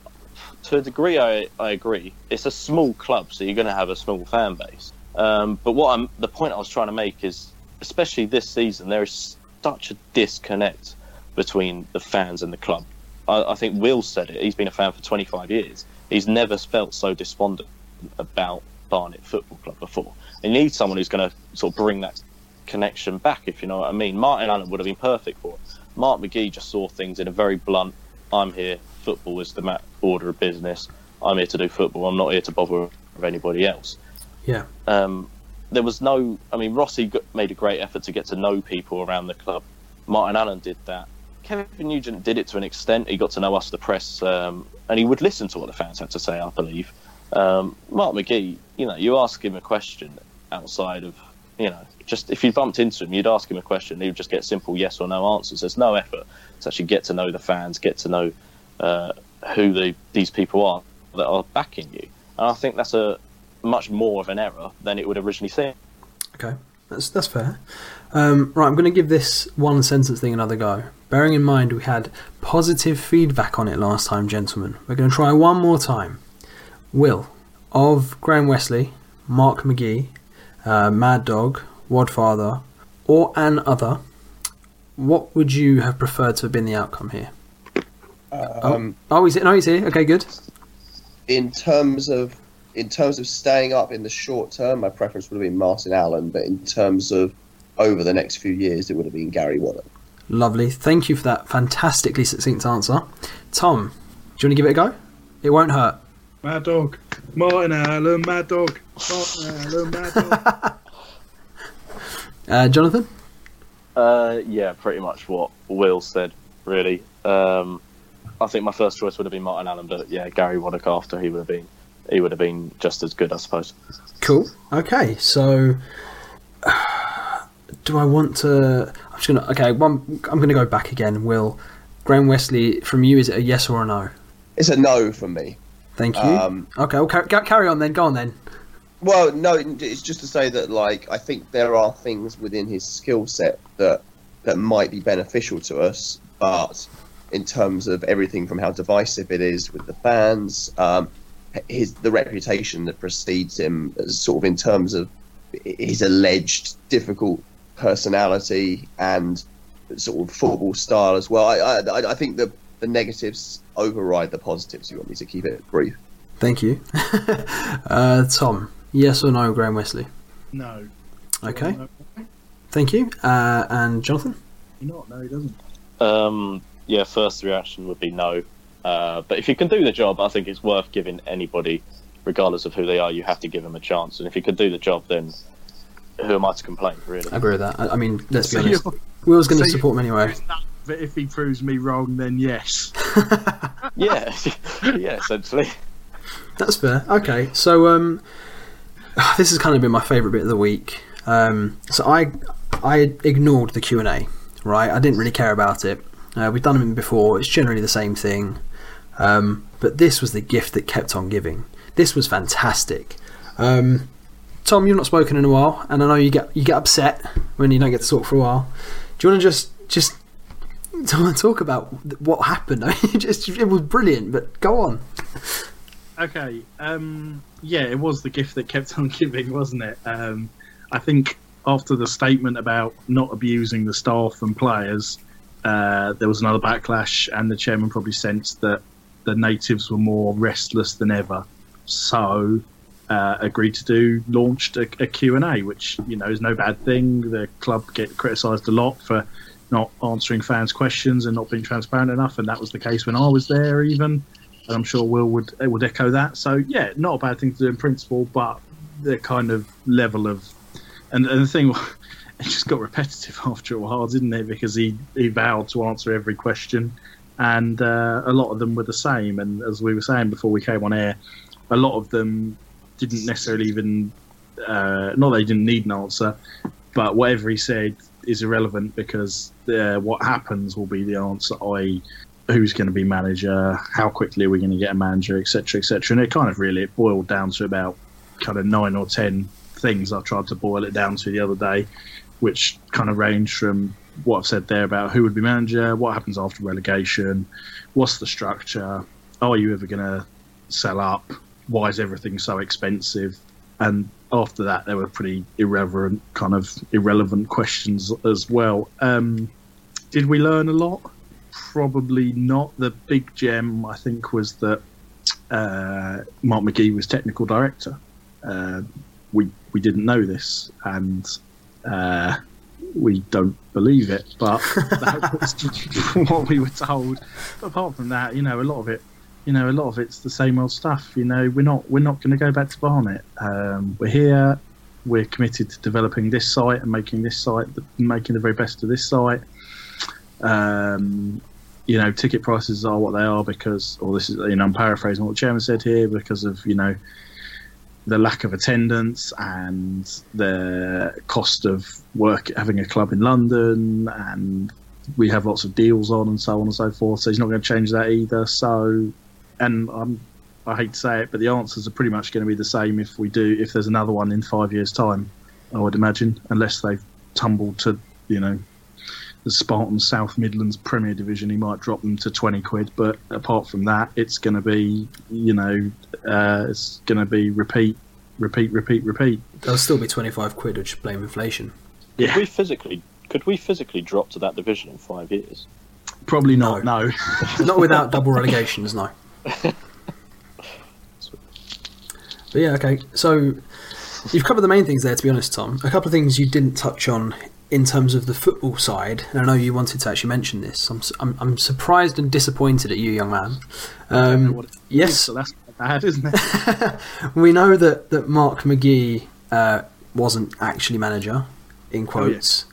to a degree, I, I agree. It's a small club, so you're going to have a small fan base. Um, but what I'm the point I was trying to make is, especially this season, there is such a disconnect between the fans and the club. I, I think Will said it. He's been a fan for 25 years. He's never felt so despondent about Barnet Football Club before. They need someone who's going to sort of bring that connection back, if you know what I mean. Martin Allen would have been perfect for it. Mark McGhee just saw things in a very blunt. I'm here. Football is the order of business. I'm here to do football. I'm not here to bother with anybody else. Yeah. Um, there was no. I mean, Rossi made a great effort to get to know people around the club. Martin Allen did that. Kevin Nugent did it to an extent. He got to know us, the press, um, and he would listen to what the fans had to say. I believe. Um, Mark McGhee, you know, you ask him a question outside of, you know, just if you bumped into him, you'd ask him a question, he would just get simple yes or no answers. There's no effort to actually get to know the fans, get to know uh, who the, these people are that are backing you. And I think that's a much more of an error than it would originally seem. Okay, that's that's fair. Um, right, I'm going to give this one sentence thing another go. Bearing in mind we had positive feedback on it last time, gentlemen. We're going to try one more time. Will of Graham Westley, Mark McGhee, uh, Mad Dog, Wadfather, or an other. What would you have preferred to have been the outcome here? Um, Oh, he's here. no, he's here. Okay, good. in terms of in terms of staying up in the short term, my preference would have been Martin Allen, but in terms of over the next few years, it would have been Gary Waddock. Lovely. Thank you for that fantastically succinct answer. Tom, do you want to give it a go? It won't hurt. Mad Dog. Martin Allen, Mad Dog. Martin Allen, Mad Dog. Uh, Jonathan? Uh, yeah, pretty much what Will said, really. Um, I think my first choice would have been Martin Allen, but yeah, Gary Waddock after he would have been he would have been just as good, I suppose. Cool. Okay, so do I want to? I'm just gonna. Okay, one. I'm gonna go back again. Will Graham Westley from you? Is it a yes or a no? It's a no from me. Thank you. Um, okay, well, ca- ca- carry on then. Go on then. Well, no, it's just to say that like I think there are things within his skill set that that might be beneficial to us, but in terms of everything from how divisive it is with the fans, um, his the reputation that precedes him, sort of in terms of his alleged difficult personality and sort of football style as well. I I, I think the the negatives override the positives. You want me to keep it brief? Thank you. uh, Tom, yes or no, Graham Westley? No. Okay, thank you. Uh, and Jonathan? You're not. No, he doesn't. Um, yeah, first reaction would be no. Uh, but if you can do the job, I think it's worth giving anybody, regardless of who they are, you have to give them a chance. And if you can do the job, then who am I to complain, really? I agree with that. I, I mean, let's be So honest. you're- Will's going to so support him anyway. But if he proves me wrong, then yes. yeah, yeah, essentially. That's fair. Okay, so um, this has kind of been my favourite bit of the week. Um, so I I ignored the Q and A. Right, I didn't really care about it. Uh, we've done them before. It's generally the same thing. Um, but this was the gift that kept on giving. This was fantastic. Um, Tom, you've not spoken in a while, and I know you get you get upset when you don't get to talk for a while. Do you want to just just talk about what happened? just it was brilliant, but go on. Okay. Um, yeah, it was the gift that kept on giving, wasn't it? Um, I think after the statement about not abusing the staff and players, uh, there was another backlash, and the chairman probably sensed that the natives were more restless than ever. So uh, agreed to do launched a, a Q&A, which you know is no bad thing. The club get criticised a lot for not answering fans' questions and not being transparent enough, and that was the case when I was there, even and I'm sure Will would would echo that. So yeah, not a bad thing to do in principle, but the kind of level of and, and the thing it just got repetitive after a while, didn't it? Because he he vowed to answer every question, and uh, a lot of them were the same. And as we were saying before we came on air, a lot of them didn't necessarily even uh, not they didn't need an answer, but whatever he said is irrelevant because uh, what happens will be the answer. I who's going to be manager, how quickly are we going to get a manager, etc., etc. And it kind of really it boiled down to about kind of nine or ten things. I tried to boil it down to the other day, which kind of ranged from what I've said there about who would be manager, what happens after relegation, what's the structure, are you ever going to sell up, why is everything so expensive, and after that there were pretty irreverent kind of irrelevant questions as well. Um, did we learn a lot? Probably not. The big gem, I think, was that uh, Mark McGhee was technical director. Uh, we we didn't know this, and uh, we don't believe it. But that was what we were told. But apart from that, you know, a lot of it, you know, a lot of it's the same old stuff. You know, we're not we're not going to go back to Barnet. Um, we're here. We're committed to developing this site and making this site, making the very best of this site. Um, you know, ticket prices are what they are because, or this is, you know, I'm paraphrasing what the chairman said here because of, you know, the lack of attendance and the cost of work having a club in London, and we have lots of deals on and so on and so forth. So he's not going to change that either. So, and I'm, I hate to say it, but the answers are pretty much going to be the same if we do, if there's another one in five years' time, I would imagine, unless they've tumbled to, you know, the Spartan South Midlands Premier Division, he might drop them to 20 quid. But apart from that, it's going to be, you know, uh, it's going to be repeat, repeat, repeat, repeat. There'll still be 25 quid, which blame inflation. Yeah. Could we physically could we physically drop to that division in five years? Probably not, no. Not without double relegations, no. But yeah, okay. So you've covered the main things there, to be honest, Tom. A couple of things you didn't touch on in terms of the football side, and I know you wanted to actually mention this. I'm I'm, I'm surprised and disappointed at you, young man. I don't know Um, what it is, yes, so that's bad, isn't it? we know that, that Mark McGhee uh, wasn't actually manager, in quotes.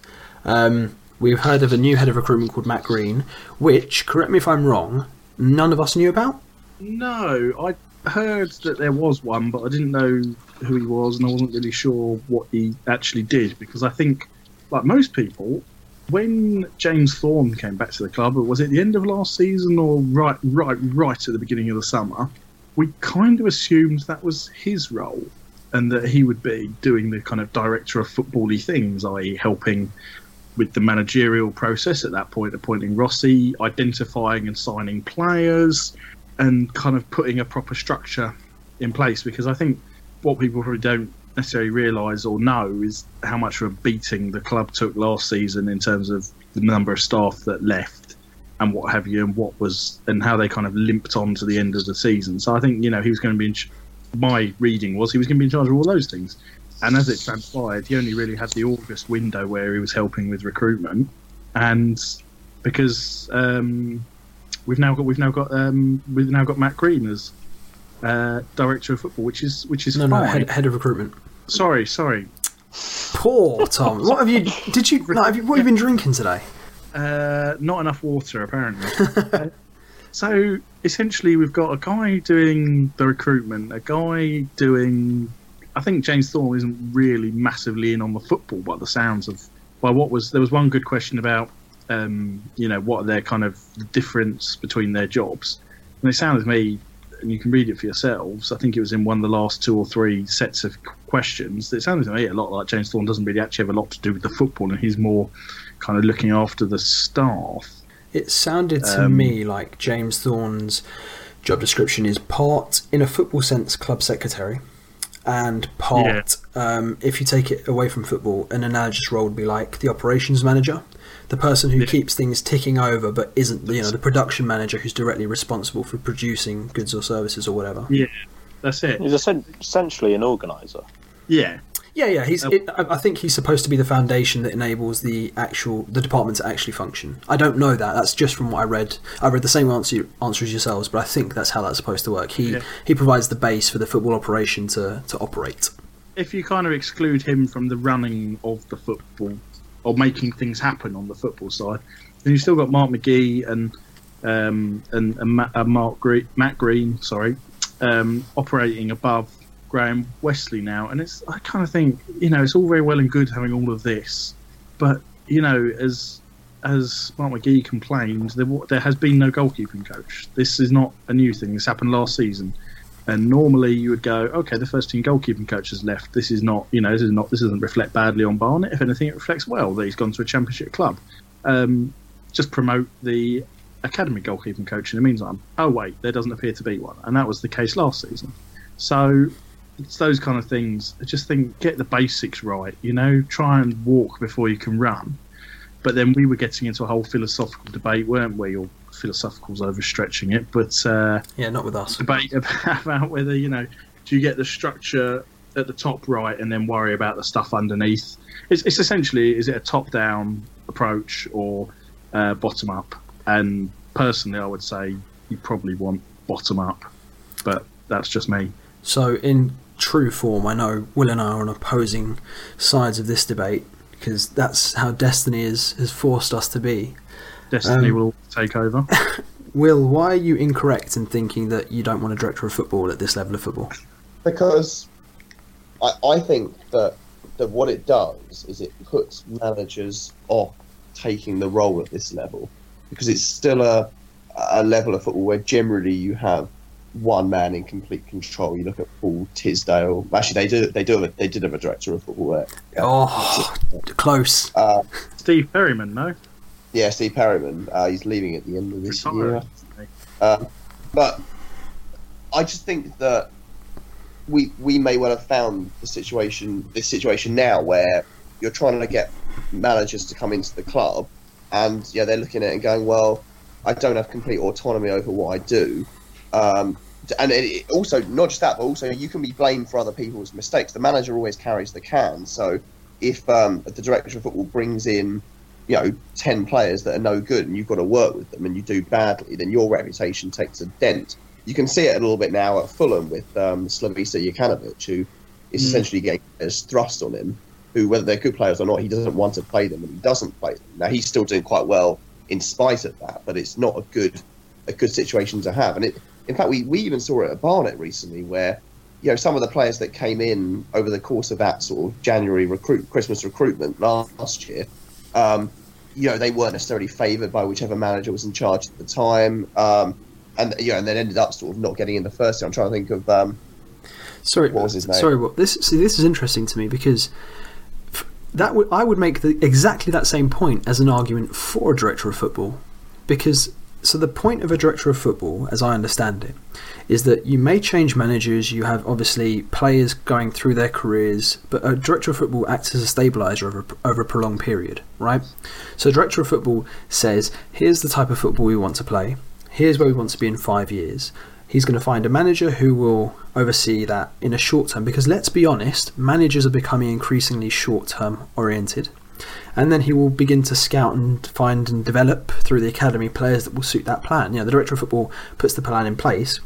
um, we've heard of a new head of recruitment called Matt Green, which, correct me if I'm wrong, none of us knew about. No, I heard that there was one, but I didn't know who he was, and I wasn't really sure what he actually did because I think, like most people, when James Thorne came back to the club, was it the end of last season or right, right, right at the beginning of the summer? We kind of assumed that was his role, and that he would be doing the kind of director of footbally things, i.e., helping with the managerial process at that point, appointing Rossi, identifying and signing players, and kind of putting a proper structure in place because I think what people probably don't necessarily realise or know is how much of a beating the club took last season in terms of the number of staff that left and what have you and what was and how they kind of limped on to the end of the season. So I think you know he was going to be in. Ch- my reading was he was going to be in charge of all those things, and as it transpired, he only really had the August window where he was helping with recruitment, and because um, we've now got we've now got um, we've now got Matt Green as uh, director of football, which is which is No, no, head, head of recruitment. Sorry, sorry. Poor Tom. what have you? Did you? No, have you what have you been drinking today? Uh, not enough water, apparently. Uh, so essentially, we've got a guy doing the recruitment, a guy doing. I think James Thorne isn't really massively in on the football by the sounds of. By what was there was one good question about, um, you know, what are their kind of difference between their jobs, and it sounded to me, and you can read it for yourselves. I think it was in one of the last two or three sets of questions. It sounded to me a lot like James Thorne doesn't really actually have a lot to do with the football, and he's more kind of looking after the staff. It sounded to Um, me like James Thorne's job description is part, in a football sense, club secretary, and part, um, if you take it away from football, an analogous role would be like the operations manager, the person who Yeah. keeps things ticking over but isn't, you know, the production manager who's directly responsible for producing goods or services or whatever. Yeah, that's it. He's essentially an organizer. Yeah, Yeah, yeah. He's. Uh, It, I I think he's supposed to be the foundation that enables the actual the department to actually function. I don't know that. That's just from what I read. I read the same answer answer as yourselves, but I think that's how that's supposed to work. He Yeah. he provides the base for the football operation to to operate. if you kind of exclude him from the running of the football or making things happen on the football side, then you've still got Mark McGhee and um, and, and Matt, uh, Mark Green, Matt Green, sorry, um, operating above Graham Westley now, and it's I kind of think you know it's all very well and good having all of this, but you know as as Mark McGhee complained, there there has been no goalkeeping coach. This is not a new thing. This happened last season. And normally you would go, okay, the first team goalkeeping coach has left. This is not, you know, this is not, this doesn't reflect badly on Barnet. If anything, it reflects well that he's gone to a championship club. Um, just promote the academy goalkeeping coach in the meantime. Oh wait, there doesn't appear to be one, and that was the case last season. So it's those kind of things. I just think get the basics right. You know, try and walk before you can run. But then we were getting into a whole philosophical debate, weren't we? Or philosophical's overstretching it, but. Uh, Yeah, not with us. debate about, whether you know do you get the structure at the top right and then worry about the stuff underneath. It's, it's essentially is it a top down approach or uh, bottom up? And personally, I would say you probably want bottom up, but that's just me. So, in true form, I know Will and I are on opposing sides of this debate because that's how destiny is, has forced us to be. Destiny Um, will take over. Will, why are you incorrect in thinking that you don't want a director of football at this level of football? because I, I think that that what it does is it puts managers off taking the role at this level because it's still a a level of football where generally you have one man in complete control. You look at Paul Tisdale. Actually, they do they do they did have a director of football there. Oh, close. Uh, Steve Perryman, no, yeah, Steve Perryman. Uh, he's leaving at the end of this year. Um, but I just think that we we may well have found the situation this situation now where you're trying to get managers to come into the club, and yeah, they're looking at it and going, well, I don't have complete autonomy over what I do. Um, and it, it also not just that, but also you can be blamed for other people's mistakes. The manager always carries the can, so if um, the director of football brings in, you know, ten players that are no good, and you've got to work with them, and you do badly, then your reputation takes a dent. You can see it a little bit now at Fulham with um, Slavisa Jokanovic, who is Mm. essentially getting his thrust on him. Who, whether they're good players or not, he doesn't want to play them, and he doesn't play them. Now he's still doing quite well in spite of that, but it's not a good a good situation to have. And it, in fact, we, we even saw it at Barnet recently, where you know some of the players that came in over the course of that sort of January recruit Christmas recruitment last year, um, you know, they weren't necessarily favoured by whichever manager was in charge at the time, um, and you know, and then ended up sort of not getting in the first year. I'm trying to think of um, Sorry, What was his name? Sorry, what this? See, this is interesting to me because that would I would make the, exactly that same point as an argument for a director of football, because so the point of a director of football, as I understand it, is that you may change managers. You have obviously players going through their careers, but a director of football acts as a stabilizer over over a prolonged period, right? So, director of football says, "Here's the type of football we want to play. Here's where we want to be in five years." He's going to find a manager who will oversee that in a short term because let's be honest, managers are becoming increasingly short term oriented. And then he will begin to scout and find and develop through the academy players that will suit that plan. You know, the director of football puts the plan in place,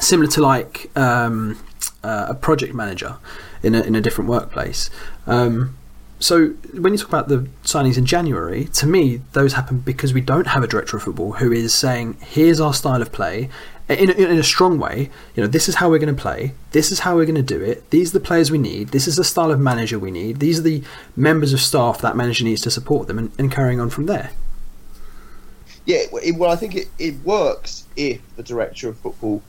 similar to like um, uh, a project manager in a, in a different workplace. Um, so when you talk about the signings in January, to me those happen because we don't have a director of football who is saying, "Here's our style of play." In a, in a strong way, you know, this is how we're going to play. This is how we're going to do it. These are the players we need. This is the style of manager we need. These are the members of staff that manager needs to support them, and, and carrying on from there. Yeah, well, I think it, it works if the director of football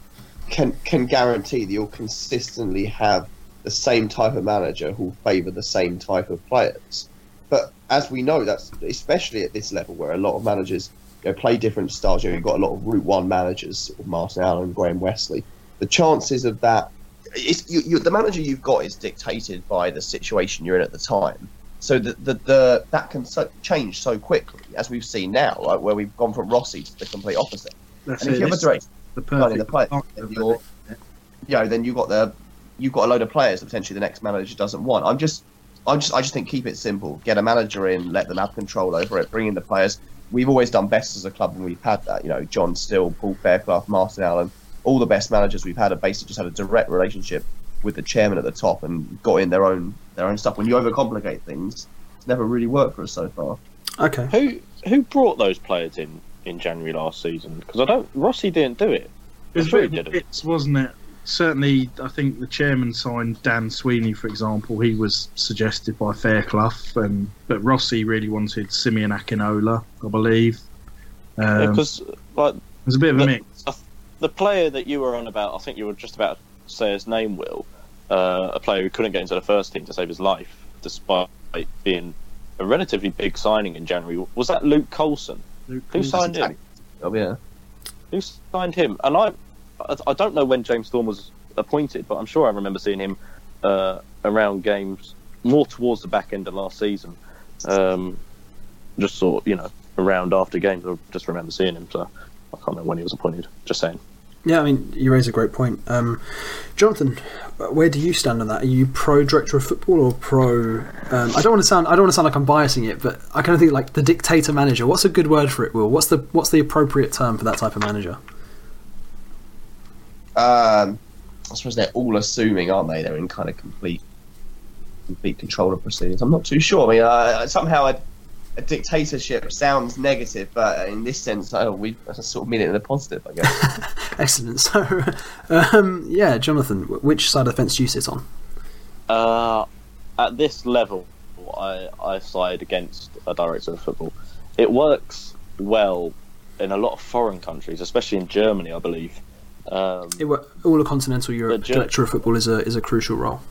can can guarantee that you'll consistently have the same type of manager who'll favour the same type of players. But as we know, that's especially at this level where a lot of managers you know, play different styles. You know, you've got a lot of Route One managers, sort of Martin Allen, Graham Westley. The chances of that, it's, you, you, the manager you've got is dictated by the situation you're in at the time. So the, the, the that can so, change so quickly, as we've seen now, like where we've gone from Rossi to the complete opposite. That's And if you have a director the running the perfect play, example then of you're, it. you know, then you've got the you've got a load of players that potentially the next manager doesn't want. I'm just, I just, I just think keep it simple. Get a manager in, let them have control over it, bring in the players. We've always done best as a club when we've had that. You know, John Still, Paul Fairclough, Martin Allen, all the best managers we've had have basically just had a direct relationship with the chairman at the top and got in their own their own stuff. When you overcomplicate things, it's never really worked for us so far. Okay. Who who brought those players in in January last season? Because I don't. Rossi didn't do it. It was sure a he bit of did it. bits, wasn't it? Certainly, I think the chairman signed Dan Sweeney, for example. He was suggested by Fairclough, and but Rossi really wanted Simeon Akinola, I believe. Um, Because like there's a bit of a but- mix. the player that you were on about, I think you were just about to say his name. Will uh, a player who couldn't get into the first team to save his life, despite being a relatively big signing in January. Was that Luke Colson? Luke Who signed him? Oh yeah. Who signed him? And I, I- don't know when James Storm was appointed, but I'm sure I remember seeing him uh, around games more towards the back end of last season. Um, just sort of, you know, around after games. I just remember seeing him, so I can't remember when he was appointed. Just saying. Yeah, I mean, you raise a great point. Um, Jonathan, where do you stand on that? Are you pro director of football or pro? Um, I don't want to sound. I don't want to sound like I'm biasing it, but I kind of think like the dictator manager. What's a good word for it? Will what's the what's the appropriate term for that type of manager? um, I suppose they're all assuming, aren't they? They're in kind of complete, complete control of proceedings. I'm not too sure. I mean, uh, somehow a, a dictatorship sounds negative, but in this sense, oh, we sort of mean it in a positive, I guess. Excellent. So, um, yeah, Jonathan, which side of the fence do you sit on? Uh, at this level, I, I side against a director of football. It works well in a lot of foreign countries, especially in Germany, I believe. Um, It, wo- all of continental Europe, The Ger- director of football is a is a crucial role.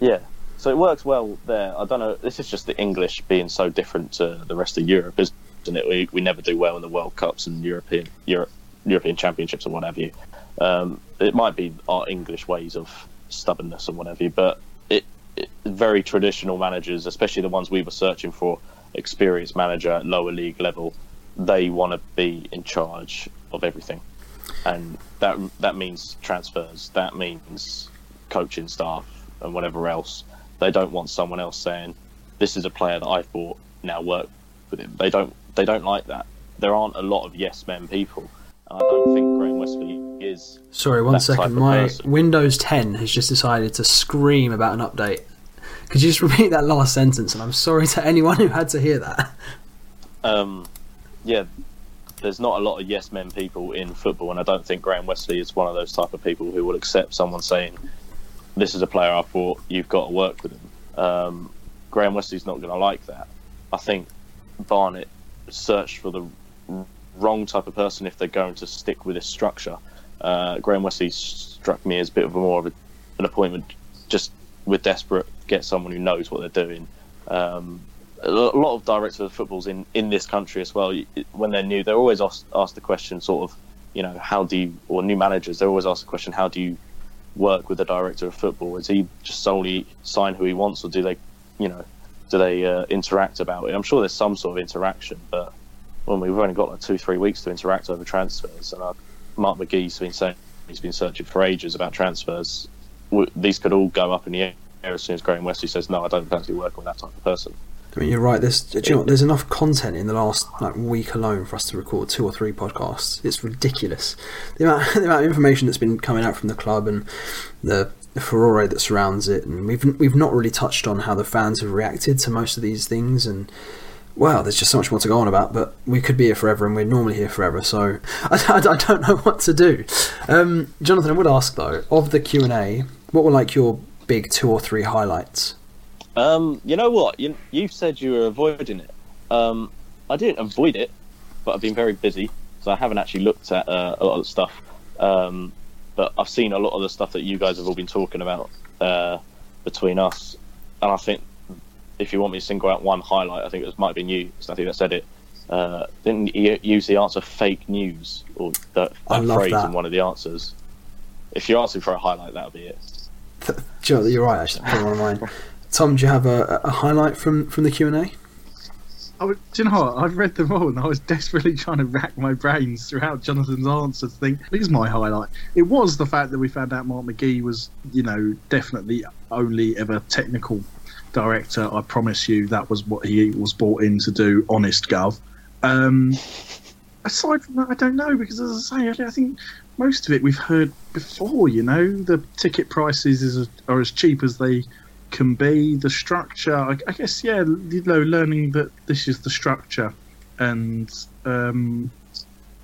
yeah, so it works well there. I don't know. This is just the English being so different to the rest of Europe, isn't it? We, we never do well in the World Cups and European Europe, European Championships or what have you. Um, it might be our English ways of stubbornness and what have you, but it, it very traditional managers, especially the ones we were searching for, experienced manager at lower league level, they want to be in charge of everything, and that that means transfers, that means coaching staff and whatever else. They don't want someone else saying, "This is a player that I've bought. Now work with him." They don't. They don't like that. There aren't a lot of yes men people. And I don't think Graham Westley is. Sorry, one second. My person. Windows 10 has just decided to scream about an update. Could you just repeat that last sentence? And I'm sorry to anyone who had to hear that. Um, yeah, there's not a lot of yes men people in football, and I don't think Graham Westley is one of those type of people who will accept someone saying, "This is a player I bought. You've got to work with him." Um, Graham Westley's not going to like that. I think Barnet searched for the wrong type of person if they're going to stick with this structure. Uh, Graham Westley struck me as a bit of a more of a, an appointment, just with desperate get someone who knows what they're doing. Um, a lot of directors of footballs in, in this country as well, when they're new, they're always asked, asked the question, sort of, you know, how do you, or new managers, they're always asked the question, how do you work with the director of football? Is he just solely sign who he wants, or do they, you know, do they uh, interact about it? I'm sure there's some sort of interaction, but well, we've only got like two, three weeks to interact over transfers, and uh, Mark McGhee's been saying he's been searching for ages about transfers. These could all go up in the air as soon as Graham Westley says, "No, I don't fancy working with that type of person." I mean, you're right. There's, do you know there's enough content in the last like week alone for us to record two or three podcasts. It's ridiculous. The amount, the amount of information that's been coming out from the club and the, the furore that surrounds it, and we've we've not really touched on how the fans have reacted to most of these things. And wow, there's just so much more to go on about. But we could be here forever, and we're normally here forever. So I, I, I don't know what to do. Um, Jonathan, I would ask though of the Q and A, what were like your big two or three highlights? Um, you know what? You you said you were avoiding it. Um, I didn't avoid it, but I've been very busy, so I haven't actually looked at uh, a lot of the stuff. Um, but I've seen a lot of the stuff that you guys have all been talking about uh, between us, and I think if you want me to single out one highlight, I think it might have been you. 'cause I think that said it. Uh, didn't you use the answer "fake news" or that, that phrase that. in one of the answers? If you're asking for a highlight, that'll be it. Know, you're right. Actually, one of mine. Tom, do you have a, a highlight from, from the Q and A? Do you know what? I've read them all, and I was desperately trying to rack my brains throughout Jonathan's answers. Think, here's my highlight. It was the fact that we found out Mark McGhee was, you know, definitely only ever technical director. I promise you, that was what he was brought in to do. Honest, Gov. Um, aside from that, I don't know because, as I say, I think most of it we've heard before. You know, the ticket prices is, are as cheap as they can be. The structure, I, I guess, yeah, you know, learning that this is the structure, and um,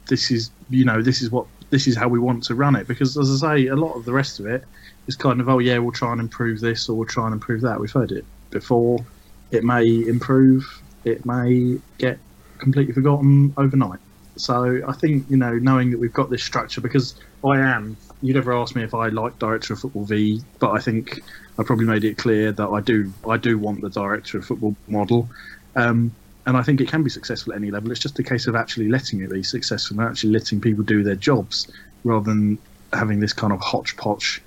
this is, you know, this is what this is how we want to run it. Because, as I say, a lot of the rest of it is kind of, oh yeah, we'll try and improve this or we'll try and improve that. We've heard it before. It may improve. It may get completely forgotten overnight. So I think you know, knowing that we've got this structure, because I am. You never asked me if I like director of football V, but I think I probably made it clear that I do. I do want the director of football model, um, and I think it can be successful at any level. It's just a case of actually letting it be successful and actually letting people do their jobs rather than having this kind of hodgepodge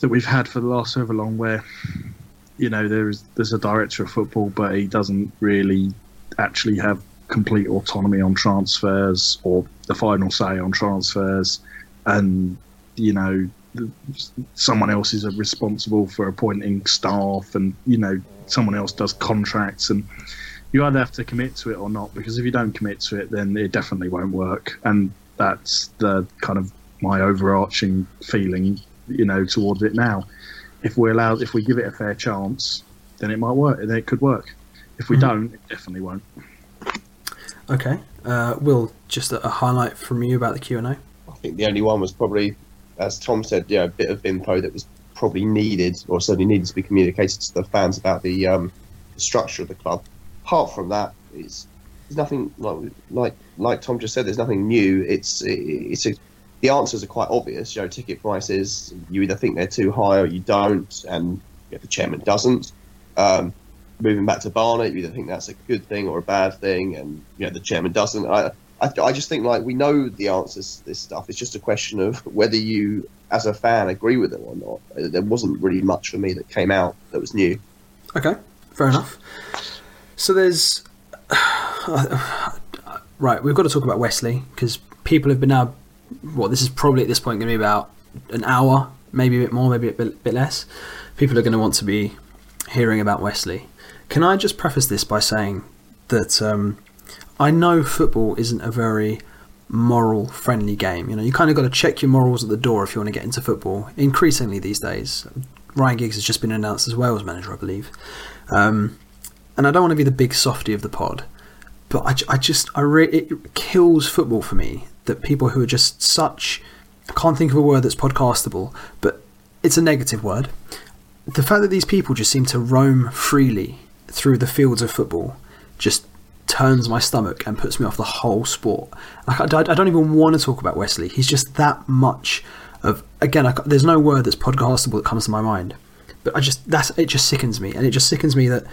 that we've had for the last however long, where you know there's there's a director of football, but he doesn't really actually have complete autonomy on transfers or the final say on transfers, and you know someone else is responsible for appointing staff, and you know someone else does contracts, and you either have to commit to it or not. Because if you don't commit to it, then it definitely won't work, and that's the kind of my overarching feeling, you know, towards it now. If we allow, if we give it a fair chance, then it might work. Then it could work. If we Mhm. don't, it definitely won't. Okay. Uh, Will, just a, a highlight from you about the Q and A. I think the only one was probably, as Tom said, you know, a bit of info that was probably needed, or certainly needed to be communicated to the fans about the, um, structure of the club. Apart from that, it's there's nothing like like like Tom just said. There's nothing new. It's it's a, the answers are quite obvious. You know, ticket prices. You either think they're too high or you don't, and if the chairman doesn't. Um, moving back to Barnet, you either think that's a good thing or a bad thing, and you know the chairman doesn't. I, I, I just think like we know the answers to this stuff. It's just a question of whether you, as a fan, agree with it or not. There wasn't really much for me that came out that was new. Okay, fair enough. So there's right. We've got to talk about Westley because people have been now. Well, this is probably at this point going to be about an hour, maybe a bit more, maybe a bit, bit less. People are going to want to be hearing about Westley. Can I just preface this by saying that um, I know football isn't a very moral friendly game. You know, you kind of got to check your morals at the door if you want to get into football. Increasingly these days, Ryan Giggs has just been announced as Wales manager, I believe. Um, and I don't want to be the big softy of the pod, but I, I just I re- it kills football for me that people who are just such I can't think of a word that's podcastable, but it's a negative word. The fact that these people just seem to roam freely through the fields of football just turns my stomach and puts me off the whole sport. Like, I, I don't even want to talk about Westley. He's just that much of again. I, there's no word that's podcastable that comes to my mind, but I just that's it. Just sickens me, and it just sickens me that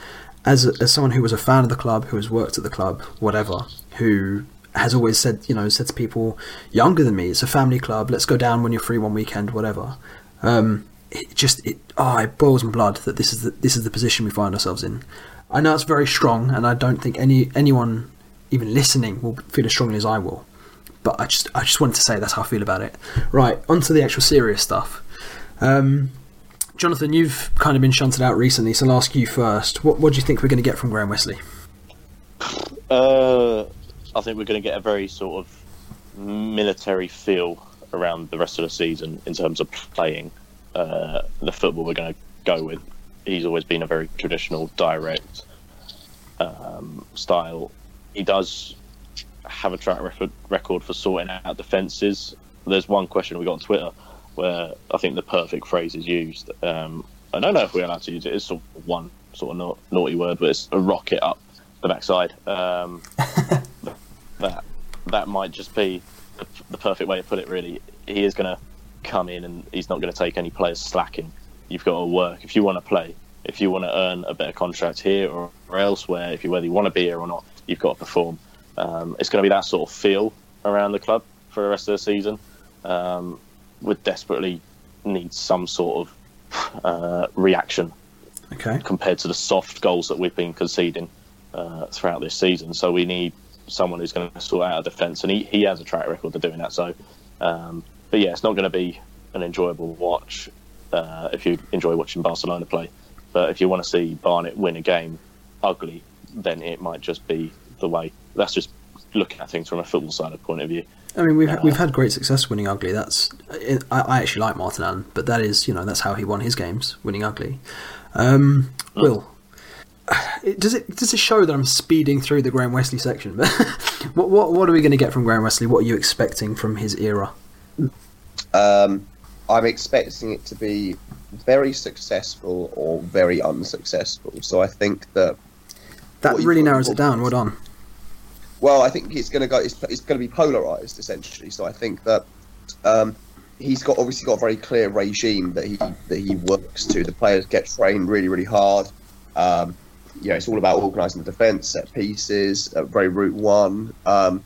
as as someone who was a fan of the club, who has worked at the club, whatever, who has always said you know said to people younger than me, it's a family club. Let's go down when you're free one weekend, whatever. Um, it just it oh it boils my blood that this is the, this is the position we find ourselves in. I know it's very strong, and I don't think any anyone even listening will feel as strongly as I will. But I just I just wanted to say that's how I feel about it. Right, onto the actual serious stuff. Um, Jonathan, you've kind of been shunted out recently, so I'll ask you first. What what do you think we're going to get from Graham Westley? Uh, I think we're going to get a very sort of military feel around the rest of the season in terms of playing uh, the football we're going to go with. He's always been a very traditional, direct um, style. He does have a track record, record for sorting out defences. There's one question we got on Twitter where I think the perfect phrase is used. Um, I don't know if we're allowed to use it. It's sort of one sort of na- naughty word, but it's a rocket up the backside. Um, that that might just be the, the perfect way to put it. Really, he is going to come in and he's not going to take any players slacking. You've got to work if you want to play. If you want to earn a better contract here or, or elsewhere, if you whether you want to be here or not, you've got to perform. Um, it's going to be that sort of feel around the club for the rest of the season. Um, would desperately need some sort of uh, reaction Okay. compared to the soft goals that we've been conceding uh, throughout this season. So we need someone who's going to sort out a defence, and he, he has a track record of doing that. So, um, but yeah, it's not going to be an enjoyable watch uh, if you enjoy watching Barcelona play. But if you want to see Barnet win a game ugly, then it might just be the way. That's just looking at things from a football side of point of view. I mean, we've we've had great success winning ugly. That's I, I actually like Martin Allen, but that is you know that's how he won his games, winning ugly. Um, Will, does it does it show that I'm speeding through the Graham Westley section? what what what are we going to get from Graham Westley? What are you expecting from his era? Um, I'm expecting it to be very successful or very unsuccessful. So I think that That really narrows it down. Well done. Well, I think it's going to go. It's, it's going to be polarized essentially. So I think that um, he's got obviously got a very clear regime that he that he works to. The players get trained really, really hard. Um, you know, it's all about organising the defence, set pieces, uh, very route one, um,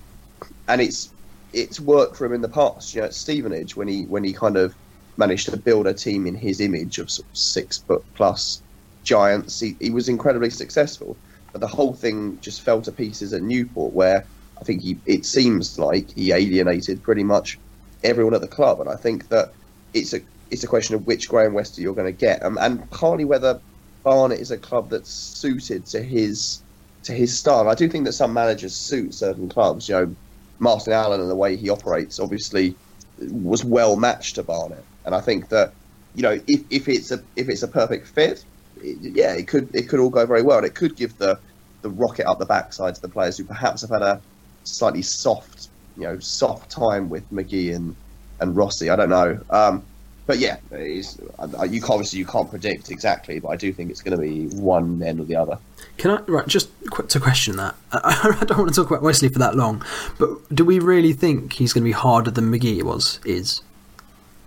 and it's it's worked for him in the past. You know, at Stevenage when he when he kind of managed to build a team in his image of, sort of six foot plus giants, he, he was incredibly successful but the whole thing just fell to pieces at Newport, where I think he it seems like he alienated pretty much everyone at the club, and I think that it's a it's a question of which Graham Westley you're going to get, um, and partly whether Barnet is a club that's suited to his to his style. I do think that some managers suit certain clubs. You know, Martin Allen and the way he operates obviously was well matched to Barnet, and I think that you know if, if it's a if it's a perfect fit, it, yeah, it could it could all go very well, and it could give the the rocket up the backside to the players who perhaps have had a slightly soft, you know, soft time with McGhee and, and Rossi. I don't know, um, but yeah, it's, uh, you can't, obviously you can't predict exactly, but I do think it's going to be one end or the other. Can I right just qu- to question that? I, I don't want to talk about Westley for that long, but do we really think he's going to be harder than McGhee was? Is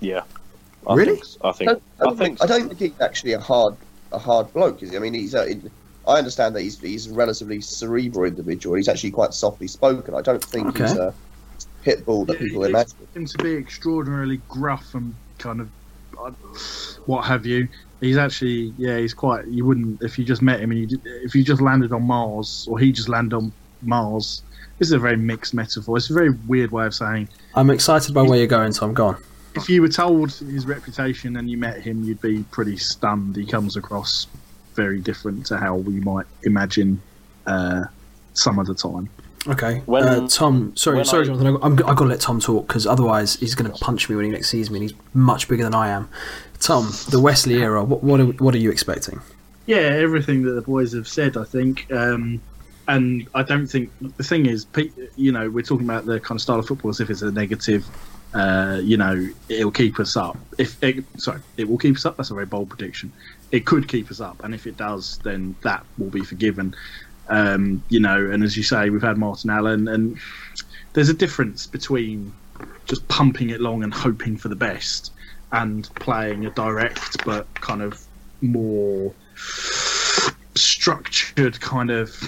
Yeah. I Really? Think, I I think. don't, I I don't, think. think, I don't think he's actually a hard a hard bloke. Is he? I mean, he's uh, a, I understand that he's he's a relatively cerebral individual. He's actually quite softly spoken. I don't think he's a pit bull that Yeah, people they imagine. expect him to be extraordinarily gruff and kind of what have you. He's actually, yeah, he's quite. You wouldn't if you just met him and you did, if you just landed on Mars or he just landed on Mars. This is a very mixed metaphor. It's a very weird way of saying. I'm excited by where you're going, so I'm gone. If you were told his reputation and you met him, you'd be pretty stunned. He comes across very different to how we might imagine uh, some of the time. Okay, When- uh, Tom. Sorry, when sorry, I- Jonathan. I- I'm, I've got to let Tom talk because otherwise he's going to punch me when he next sees me. and He's much bigger than I am. Tom, the Westley era. What what are, what are you expecting? Yeah, everything that the boys have said, I think. Um, and I don't think the thing is, you know, we're talking about the kind of style of football as if it's a negative. Uh, you know, it'll keep us up. If it, sorry, it will keep us up. That's a very bold prediction. It could keep us up, and if it does, then that will be forgiven. Um, you know, and as you say, we've had Martin Allen, and there's a difference between just pumping it long and hoping for the best, and playing a direct but kind of more structured kind of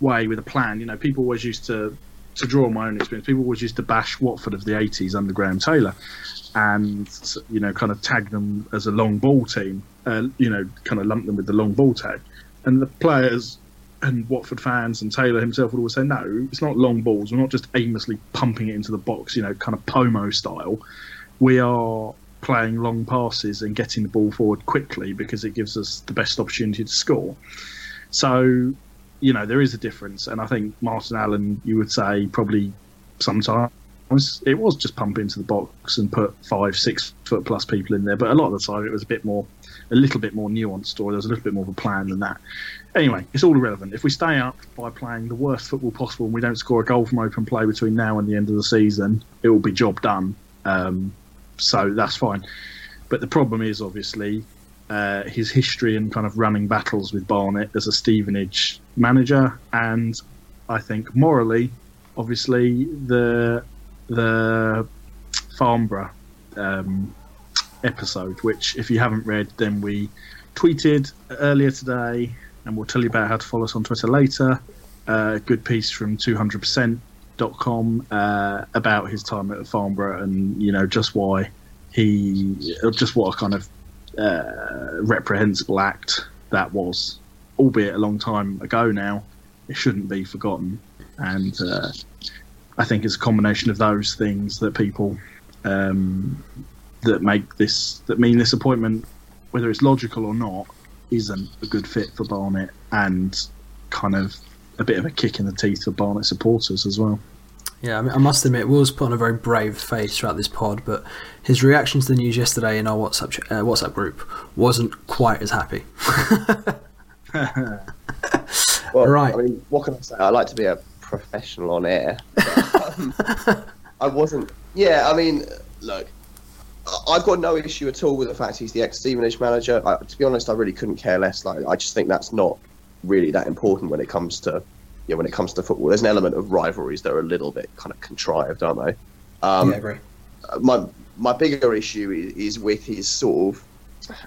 way with a plan. You know, people always used to to draw my own experience. People always used to bash Watford of the '80s under Graham Taylor, and you know, kind of tag them as a long ball team. Uh, you know, kind of lump them with the long ball tag, and the players and Watford fans and Taylor himself would always say, no, it's not long balls. We're not just aimlessly pumping it into the box, you know, kind of Pomo style. We are playing long passes and getting the ball forward quickly because it gives us the best opportunity to score. So, you know, there is a difference. And I think Martin Allen, you would say, probably sometimes it was just pump into the box and put five, six foot plus people in there. But a lot of the time it was a bit more, a little bit more nuanced or there was a little bit more of a plan than that. Anyway, it's all irrelevant. If we stay up by playing the worst football possible and we don't score a goal from open play between now and the end of the season, it will be job done. Um, so that's fine. But the problem is obviously uh, his history and kind of running battles with Barnet as a Stevenage manager, and I think morally, obviously the the Farnborough um, episode, which if you haven't read, then we tweeted earlier today, and we'll tell you about how to follow us on Twitter later. Uh, good piece from 200%.com uh, about his time at Farnborough and you know just why he just what a kind of uh, reprehensible act that was, albeit a long time ago now. It shouldn't be forgotten, and uh, I think it's a combination of those things that people um, that make this that mean this appointment, whether it's logical or not, isn't a good fit for Barnet, and kind of a bit of a kick in the teeth for Barnet supporters as well. Yeah, I, mean, I must admit, Will's put on a very brave face throughout this pod, but his reaction to the news yesterday in our WhatsApp ch- uh, WhatsApp group wasn't quite as happy. Well, Right. I mean, what can I say? I like to be a professional on air. Um, I wasn't. Yeah, I mean, look, I- I've got no issue at all with the fact he's the ex Stevenage manager. I, to be honest, I really couldn't care less. Like, I just think that's not really that important when it comes to, you know, when it comes to football. There's an element of rivalries that are a little bit kind of contrived, aren't they? Um, yeah, agree. my my bigger issue is, is with his sort of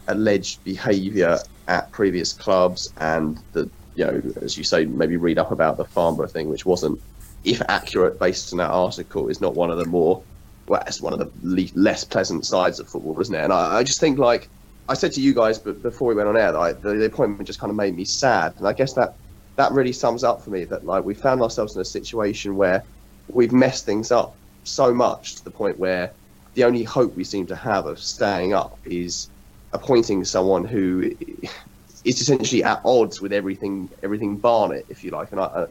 alleged behaviour at previous clubs and the you know as you say maybe read up about the Farnborough thing which wasn't if accurate based on that article is not one of the more well it's one of the le- less pleasant sides of football isn't it and I, I just think like I said to you guys but before we went on air the, the appointment just kind of made me sad and I guess that that really sums up for me that like we found ourselves in a situation where we've messed things up so much to the point where the only hope we seem to have of staying up is appointing someone who is essentially at odds with everything everything Barnet, if you like. And I,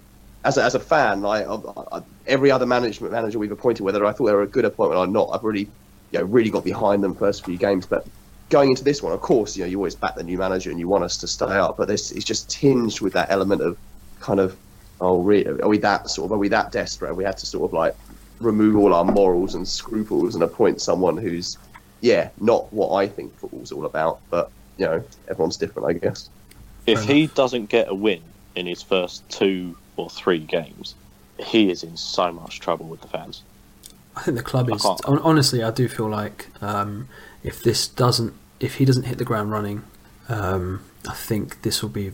as a, as a fan, I, I, I, every other management manager we've appointed, whether I thought they were a good appointment or not, I've really you know really got behind them first few games. But going into this one, of course, you know you always back the new manager and you want us to stay up, but this is just tinged with that element of kind of oh, really, are we that sort of are we that desperate? We had to sort of like remove all our morals and scruples and appoint someone who's yeah not what I think football's all about. But you know everyone's different, I guess. If he doesn't get a win in his first two or three games, he is in so much trouble with the fans. I think the club is. Honestly, I do feel like um, if this doesn't, if he doesn't hit the ground running, um, I think this will be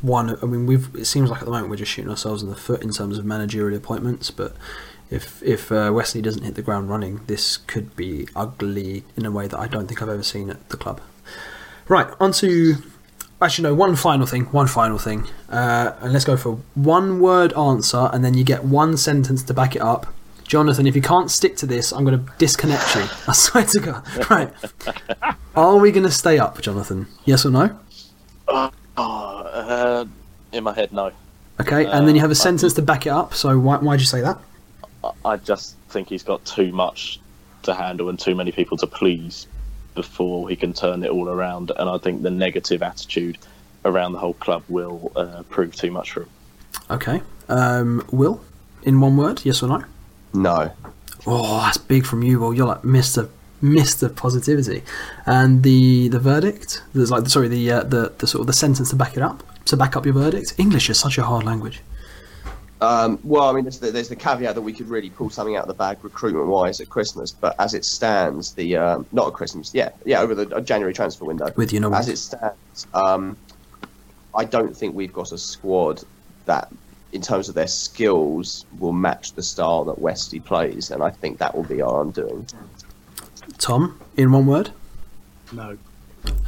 one. I mean, we've. It seems like at the moment we're just shooting ourselves in the foot in terms of managerial appointments. But if if uh, Westley doesn't hit the ground running, this could be ugly in a way that I don't think I've ever seen at the club. Right, on to actually no. One final thing. One final thing. Uh, and let's go for one word answer, and then you get one sentence to back it up. Jonathan, if you can't stick to this, I'm going to disconnect you. I swear to God. Right. Are we going to stay up, Jonathan? Yes or no? Oh, uh, in my head, no. Okay, and then you have a Uh, sentence to back it up. So why why'd you say that? I just think he's got too much to handle and too many people to please before he can turn it all around. And I think the negative attitude around the whole club will uh, prove too much for him. Okay, um, Will, in one word, yes or no? No. Oh, that's big from you, Will. You're like Mister Mister Positivity, and the the verdict. There's like sorry the uh, the the sort of the sentence to back it up to back up your verdict. English is such a hard language. Um, well, I mean, there's the, there's the caveat that we could really pull something out of the bag recruitment-wise at Christmas, but as it stands, the um, not at Christmas, yeah, yeah, over the uh, January transfer window. With you know As it stands, um, I don't think we've got a squad that, in terms of their skills, will match the style that Westley plays, and I think that will be our undoing. Tom, in one word, No,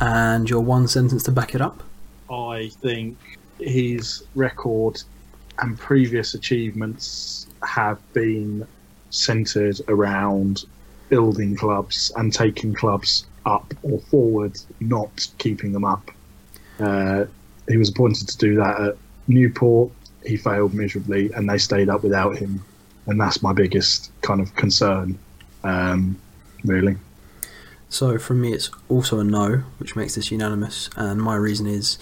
and your one sentence to back it up. I think his record and previous achievements have been centered around building clubs and taking clubs up or forward, not keeping them up. Uh, he was appointed to do that at Newport. He failed miserably, and they stayed up without him. And that's my biggest kind of concern, um, really. So from me, it's also a no, which makes this unanimous. And my reason is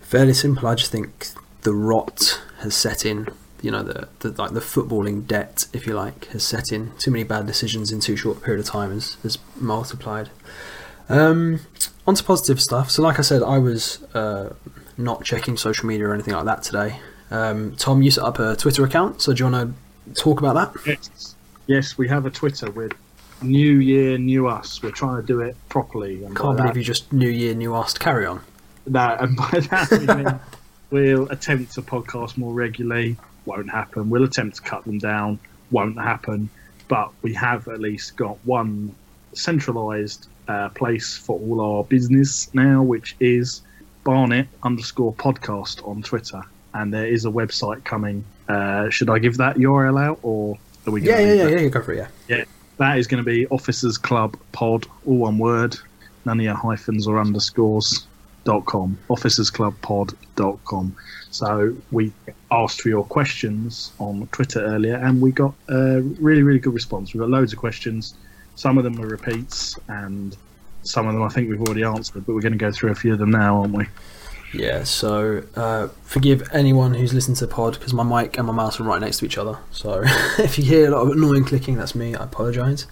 fairly simple. I just think the rot has set in. You know, the, the like the footballing debt, if you like, has set in. Too many bad decisions in too short a period of time has, has multiplied. Um, on to positive stuff. So, like I said, I was uh, not checking social media or anything like that today. Um, Tom, you set up a Twitter account, so do you want to talk about that? Yes, yes, we have a Twitter with New Year, New Us. We're trying to do it properly. And Can't that- believe you just New Year, New Us to carry on. No, and by that we mean we'll attempt to podcast more regularly. Won't happen. We'll attempt to cut them down. Won't happen. But we have at least got one centralised uh, place for all our business now, which is Barnet underscore podcast on Twitter. And there is a website coming. Uh, should I give that URL out, or are we? Yeah, yeah, yeah, that? yeah. Go for it. Yeah. That is going to be Officers Club Pod, all one word, none of your hyphens or underscores. Dot com, officersclubpod.com. So we asked for your questions on Twitter earlier, and we got a really, really good response. We got loads of questions. Some of them were repeats, and some of them I think we've already answered. But we're going to go through a few of them now, aren't we? Yeah, so uh, forgive anyone who's listened to the pod because my mic and my mouse are right next to each other. So if you hear a lot of annoying clicking, that's me. I apologise.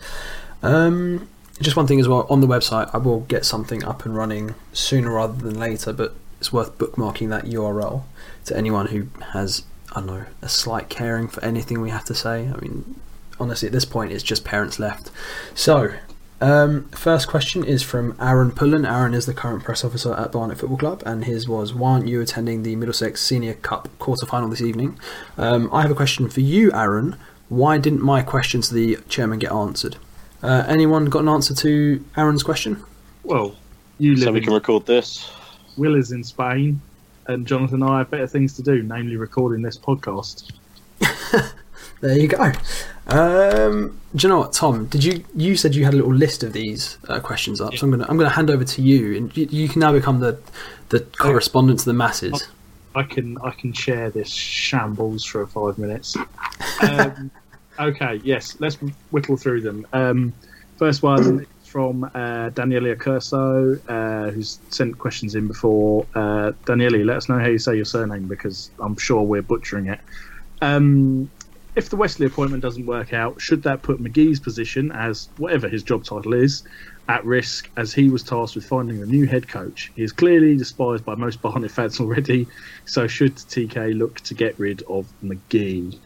Um, just one thing as well on the website, I will get something up and running sooner rather than later, but it's worth bookmarking that URL to anyone who has, I don't know, a slight caring for anything we have to say. I mean, honestly, at this point, it's just parents left. So, um, first question is from Aaron Pullen. Aaron is the current press officer at Barnet Football Club, and his was, Why aren't you attending the Middlesex Senior Cup quarter final this evening? Um, I have a question for you, Aaron. Why didn't my question to the chairman get answered? Uh, anyone got an answer to Aaron's question? Well, you live So we in can record this. Will is in Spain, and Jonathan and I have better things to do, namely recording this podcast. There you go. Um, do you know what, Tom? Did you you said you had a little list of these uh, questions up? So I'm gonna I'm gonna hand over to you, and you, you can now become the the correspondent to the masses. I can I can share this shambles for five minutes. Um, okay, yes, let's whittle through them. Um, first one from uh, Daniele Curso, uh, who's sent questions in before. Uh, Daniele, let us know how you say your surname because I'm sure we're butchering it. Um, if the Westley appointment doesn't work out, should that put McGhee's position, as whatever his job title is, at risk as he was tasked with finding a new head coach? He is clearly despised by most Barnet fans already, so should TK look to get rid of McGhee?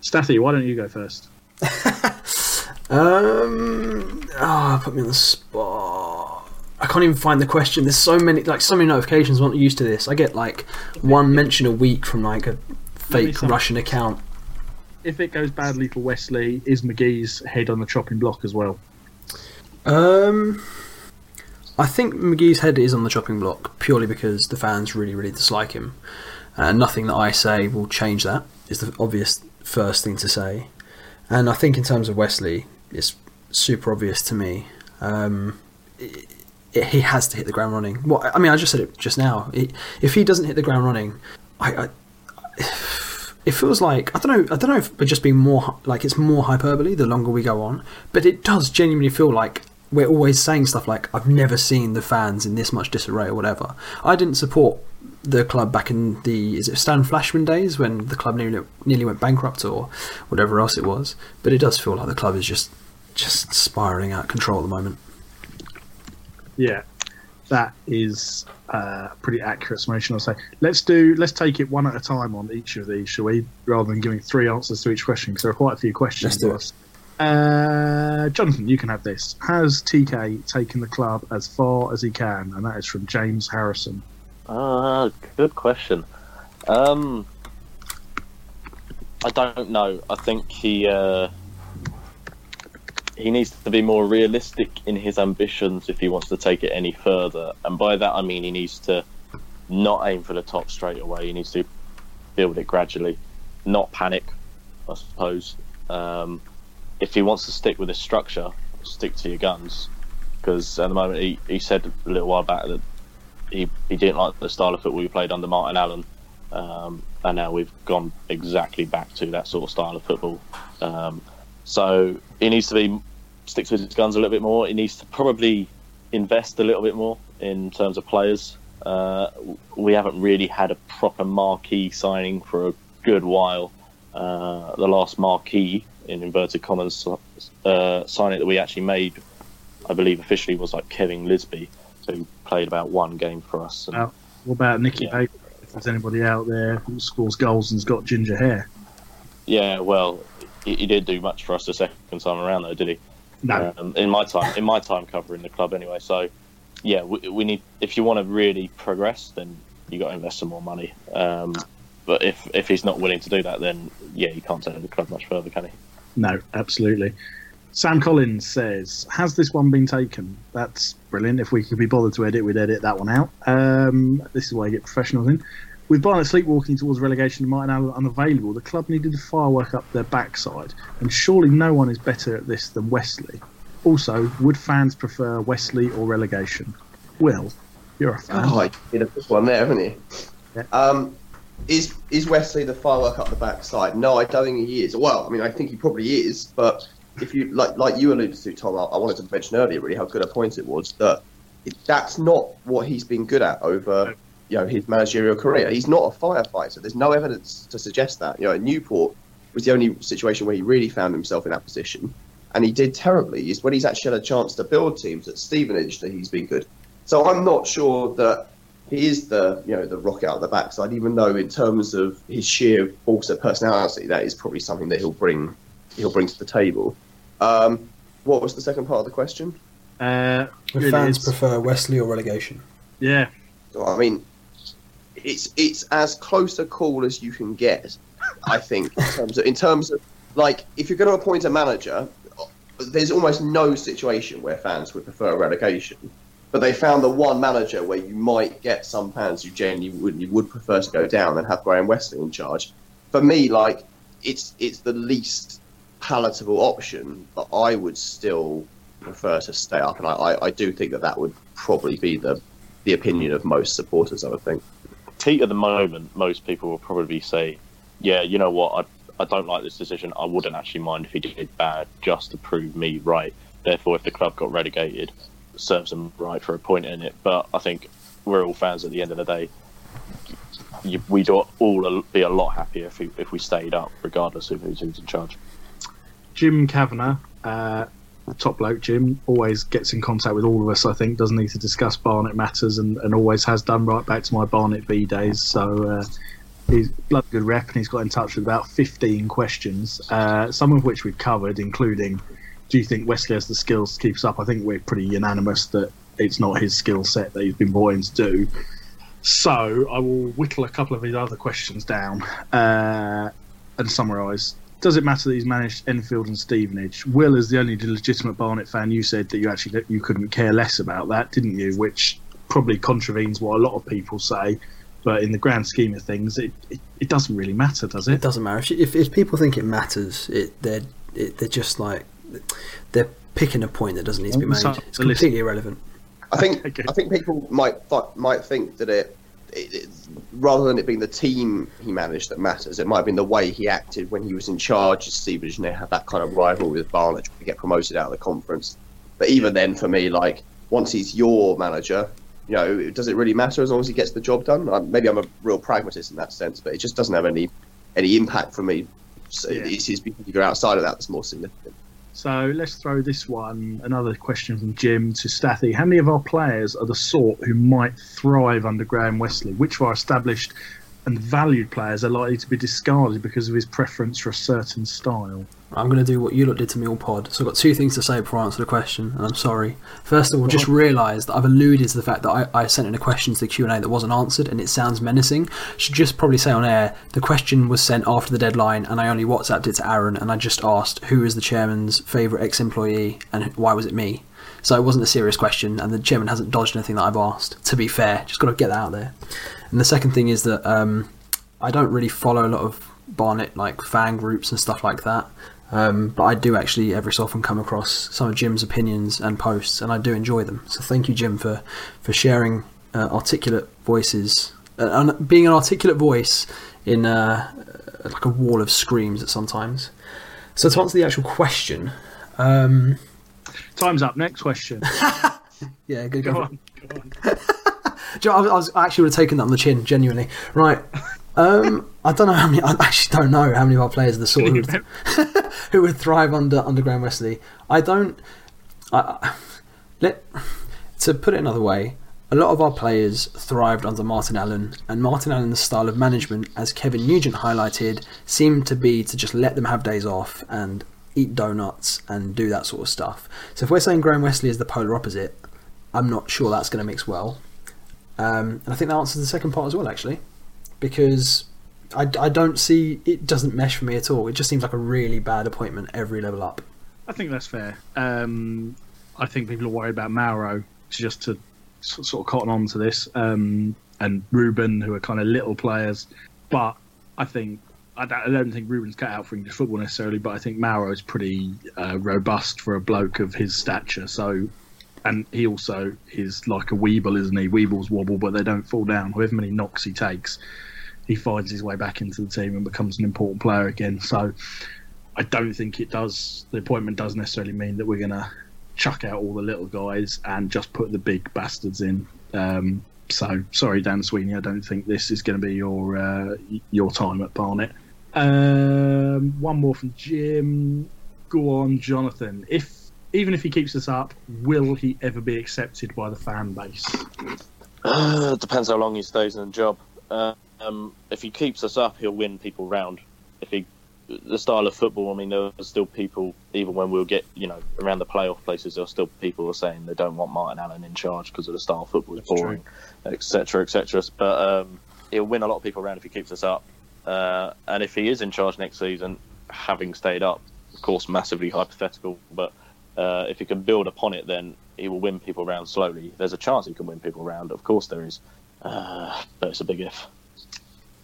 Staffy, why don't you go first? Um, ah, put me on the spot. I can't even find the question. There's so many, like so many notifications. I'm not used to this. I get like one mention a week from like a fake Russian account. If it goes badly for Westley, is McGhee's head on the chopping block as well? Um, I think McGhee's head is on the chopping block purely because the fans really, really dislike him. And nothing that I say will change that. Is the obvious first thing to say. And I think in terms of Westley, it's super obvious to me. Um, i- it, he has to hit the ground running. What I mean, I just said it just now. It, if he doesn't hit the ground running, I, I it feels like I don't know. I don't know if we're just being more like it's more hyperbole the longer we go on, but it does genuinely feel like we're always saying stuff like I've never seen the fans in this much disarray or whatever. I didn't support the club back in the is it Stan Flashman days when the club nearly nearly went bankrupt or whatever else it was. But it does feel like the club is just just spiraling out of control at the moment. Yeah, that is uh, pretty accurate summation. I'll say. Let's do. Let's take it one at a time on each of these, shall we? Rather than giving three answers to each question, because there are quite a few questions. Let's do to us. Uh, Jonathan, you can have this. Has TK taken the club as far as he can? And that is from James Harrison. Ah, good question. Um, I don't know. I think he uh, he needs to be more realistic in his ambitions if he wants to take it any further. And by that I mean he needs to not aim for the top straight away. He needs to build it gradually, not panic. I suppose. Um, if he wants to stick with his structure, stick to your guns. Because at the moment he, he said a little while back that he, he didn't like the style of football we played under Martin Allen. Um, and now we've gone exactly back to that sort of style of football. Um, so he needs to be stick to his guns a little bit more. He needs to probably invest a little bit more in terms of players. Uh, we haven't really had a proper marquee signing for a good while. Uh, the last marquee in inverted commas uh, signing that we actually made, I believe officially was like Kevin Lisby, so he played about one game for us. And, Oh. What about Nicky Yeah. Baker? If there's anybody out there who scores goals and's got ginger hair. Yeah, well, he, he didn't do much for us the second time around, though, did he? No. Um, in my time, in my time covering the club, anyway. So, yeah, we, we need if you want to really progress, then you got to invest some more money. Um, but if if he's not willing to do that, then yeah, you can't take the club much further, can he? No, absolutely. Sam Collins says, "Has this one been taken?" That's brilliant. If we could be bothered to edit, we'd edit that one out. Um, this is why you get professionals in. With Barnet sleepwalking towards relegation and Martin Allen unavailable, the club needed to firework up their backside, and surely no one is better at this than Westley. Also, would fans prefer Westley or relegation? Will, you're a fan. Oh, he did a good one there, haven't he? Yeah. Um, is is Westley the firework up the backside? No, I don't think he is. Well, I mean, I think he probably is, but if you like, like you alluded to, Tom, I, I wanted to mention earlier, really, how good a point it was that it, that's not what he's been good at over, you know, his managerial career. He's not a firefighter. There's no evidence to suggest that. You know, Newport was the only situation where he really found himself in that position, and he did terribly. Is when he's actually had a chance to build teams at Stevenage that he's been good. So I'm not sure that he is the you know the rock out of the backside, even though in terms of his sheer force of personality, that is probably something that he'll bring he'll bring to the table. Um, what was the second part of the question? Uh, Would really, fans it's- prefer Westley or relegation? yeah, So, I mean, it's it's as close a call as you can get, I think, in terms of in terms of like if you're going to appoint a manager, there's almost no situation where fans would prefer a relegation. But they found the one manager where you might get some fans who genuinely would you would prefer to go down and have Graham Westley in charge. For me, like it's it's the least palatable option, but I would still prefer to stay up, and I, I, I do think that that would probably be the the opinion of most supporters. I would think. Heat at the moment, most people will probably say, "Yeah, you know what? I I don't like this decision. I wouldn't actually mind if he did bad, just to prove me right. Therefore, if the club got relegated, serves them right for a point in it. But I think we're all fans at the end of the day. We'd all be a lot happier if we, if we stayed up, regardless of who's, in charge. Jim Kavanagh, uh, top bloke Jim, always gets in contact with all of us, I think, doesn't he, to discuss Barnet matters and, and always has done right back to my Barnet B days. So uh, he's bloody good rep and he's got in touch with about 15 questions, uh, some of which we've covered, including do you think Westley has the skills to keep us up? I think we're pretty unanimous that it's not his skill set that he's been brought in to do. So I will whittle a couple of his other questions down uh, and summarise. Does it matter that he's managed Enfield and Stevenage? Will, as the only legitimate Barnet fan, you said that you actually you couldn't care less about that, didn't you? Which probably contravenes what a lot of people say. But in the grand scheme of things, it, it, it doesn't really matter, does It it? doesn't matter if, if, if people think it matters. It they're it, they're just like they're picking a point that doesn't need to be made. It's completely irrelevant. I think Okay. I think people might th- might think that it, it, it rather than it being the team he managed that matters, it might have been the way he acted when he was in charge of Stevenage and they had that kind of rivalry with Barnet to get promoted out of the conference. But even then, for me, like once he's your manager, you know, does it really matter as long as he gets the job done? Uh, maybe I'm a real pragmatist in that sense, but it just doesn't have any any impact for me. So Yeah. It's his behaviour outside of that that's more significant. So let's throw this one, another question from Jim to Stathy. How many of our players are the sort who might thrive under Graham Westley? Which our established and valued players are likely to be discarded because of his preference for a certain style? I'm going to do what you lot did to me all pod. So I've got two things to say before I answer the question, and I'm sorry. First of all, just realise that I've alluded to the fact that I, I sent in a question to the Q&A that wasn't answered, and it sounds menacing. Should just probably say on air, the question was sent after the deadline, and I only WhatsApped it to Aaron, and I just asked who is the chairman's favourite ex-employee, and why was it me? So it wasn't a serious question, and the chairman hasn't dodged anything that I've asked. To be fair, just got to get that out there. And the second thing is that um, I don't really follow a lot of Barnet like fan groups and stuff like that. Um, but I do actually every so often come across some of Jim's opinions and posts, and I do enjoy them. So thank you, Jim, for for sharing uh, articulate voices uh, and being an articulate voice in uh, like a wall of screams at sometimes. So to answer the actual question, um, Time's up. Next question. yeah, good Go go. on. Go on. You know, I, was, I actually would have taken that on the chin, genuinely. Right. Um, I don't know how many. I actually don't know how many of our players are the sort who would, who would thrive under under Graham Westley. I don't. I, I- let to put it another way. A lot of our players thrived under Martin Allen, and Martin Allen's style of management, as Kevin Nugent highlighted, seemed to be to just let them have days off and eat donuts and do that sort of stuff. So if we're saying Graham Westley is the polar opposite, I'm not sure that's going to mix well. Um, and I think that answers the second part as well, actually, because I, I don't see it doesn't mesh for me at all. It just seems like a really bad appointment every level up. I think that's fair. Um, I think people are worried about Mauro just to sort of cotton on to this, um, and Ruben, who are kind of little players. But I think I don't, think Ruben's cut out for English football necessarily, but I think Mauro is pretty uh, robust for a bloke of his stature. So, and he also is like a Weeble, isn't he? Weebles wobble, but they don't fall down. However many knocks he takes, he finds his way back into the team and becomes an important player again. So. I don't think it does. The appointment does necessarily mean that we're going to chuck out all the little guys and just put the big bastards in. Um, so sorry, Dan Sweeney. I don't think this is going to be your uh, your time at Barnet. Um, one more from Jim. Go on, Jonathan. If even if he keeps this up, will he ever be accepted by the fan base? Uh, depends how long he stays in the job. Uh, um, if he keeps us up, he'll win people round. If he, the style of football, I mean, there are still people, even when we'll get, you know, around the playoff places, there are still people who are saying they don't want Martin Allen in charge because of the style of football is boring, etc., etc. But um, he'll win a lot of people around if he keeps us up. Uh, and if he is in charge next season, having stayed up, of course, massively hypothetical, but uh, if he can build upon it, then he will win people around slowly. There's a chance he can win people around, of course there is, uh, but it's a big if.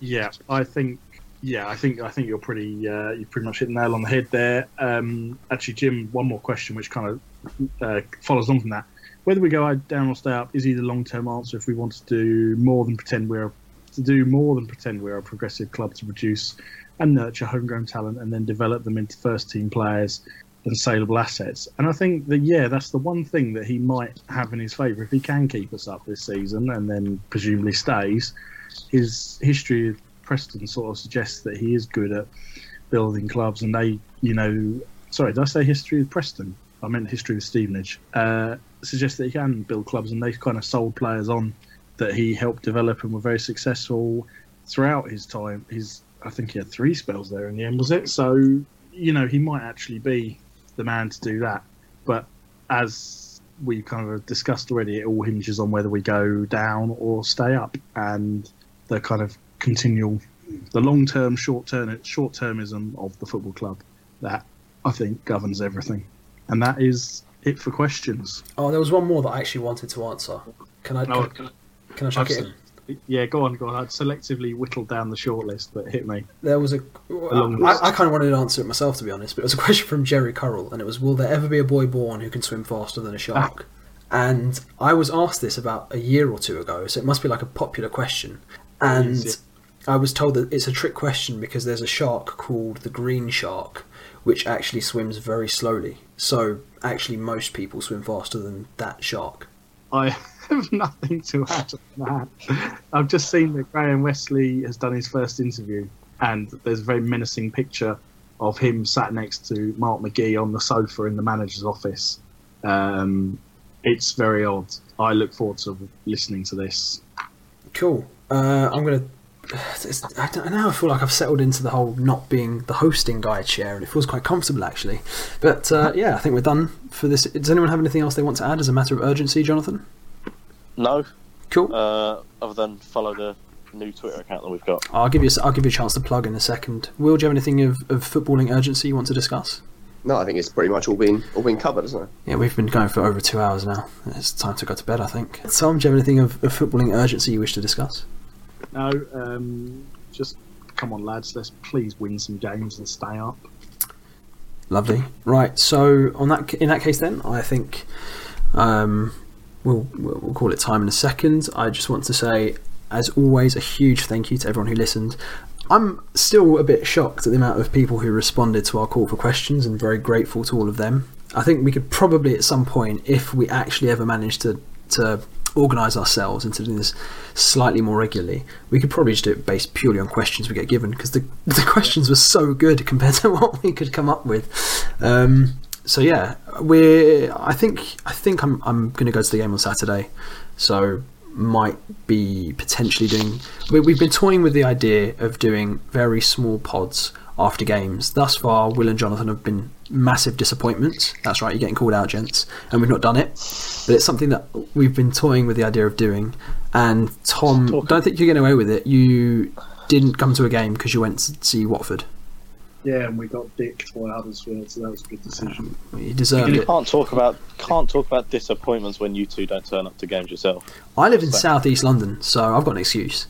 Yeah, I think. Yeah, I think I think you're pretty. Uh, you pretty much hit the nail on the head there. Um, actually, Jim, one more question, which kind of uh, follows on from that. Whether we go down or stay up is either long-term answer if we want to do more than pretend we're to do more than pretend we're a progressive club to produce and nurture homegrown talent and then develop them into first-team players and saleable assets. And I think that yeah, that's the one thing that he might have in his favour if he can keep us up this season and then presumably stays. His history of Preston sort of suggests that he is good at building clubs, and they, you know, sorry, did I say history of Preston? I meant history of Stevenage. Uh, suggests that he can build clubs, and they kind of sold players on that he helped develop and were very successful throughout his time. His, I think he had three spells there in the end, was it? So, you know, he might actually be the man to do that. But as we kind of discussed already, it all hinges on whether we go down or stay up, and the kind of continual, the long-term, short-term, short-termism of the football club that I think governs everything, and that is it for questions. Oh, there was one more that I actually wanted to answer. Can I? Oh, Can, can I chuck I've it in? Yeah, go on, go on. I'd selectively whittled down the shortlist, but hit me. There was a. long list. I kind of wanted to answer it myself, to be honest, but it was a question from Jerry Currell, and it was: Will there ever be a boy born who can swim faster than a shark? And I was asked this about a year or two ago, so it must be like a popular question. And Is it? I was told that it's a trick question because there's a shark called the green shark, which actually swims very slowly. So actually, most people swim faster than that shark. I have nothing to add to that. I've just seen that Graham Westley has done his first interview, and there's a very menacing picture of him sat next to Mark McGhee on the sofa in the manager's office. Um, it's very odd. I look forward to listening to this. Cool. Uh, I'm gonna. It's, I don't know. I feel like I've settled into the whole not being the hosting guy chair, and it feels quite comfortable actually. But uh, yeah, I think we're done for this. Does anyone have anything else they want to add as a matter of urgency, Jonathan? No, Cool. uh, other than follow the new Twitter account that we've got. I'll give you. a- I'll give you a chance to plug in a second. Will, do you have anything of, of footballing urgency you want to discuss? No, I think it's pretty much all been all been covered, isn't it? Yeah, we've been going for over two hours now. It's time to go to bed, I think. Tom, do you have anything of, of footballing urgency you wish to discuss? No, um, just come on, lads. Let's please win some games and stay up. Lovely. Right. So on that, in that case, then I think um, we'll we'll call it time in a second. I just want to say, as always, a huge thank you to everyone who listened. I'm still a bit shocked at the amount of people who responded to our call for questions, and very grateful to all of them. I think we could probably, at some point, if we actually ever manage to to organise ourselves into doing this slightly more regularly, we could probably just do it based purely on questions we get given because the the questions were so good compared to what we could come up with. Um, so yeah, we're. I think I think I'm I'm going to go to the game on Saturday, so might be potentially doing. We, we've been toying with the idea of doing very small pods after games. Thus far, Will and Jonathan have been massive disappointments. That's right, you're getting called out, gents, and we've not done it. But it's something that we've been toying with the idea of doing. And Tom, don't think you're getting away with it. You didn't come to a game because you went to see Watford. Yeah, and we got dicked by Huddersfield, so that was a good decision. You deserved You can't talk about can't talk about disappointments when you two don't turn up to games yourself. I live in So- South East London, so I've got an excuse.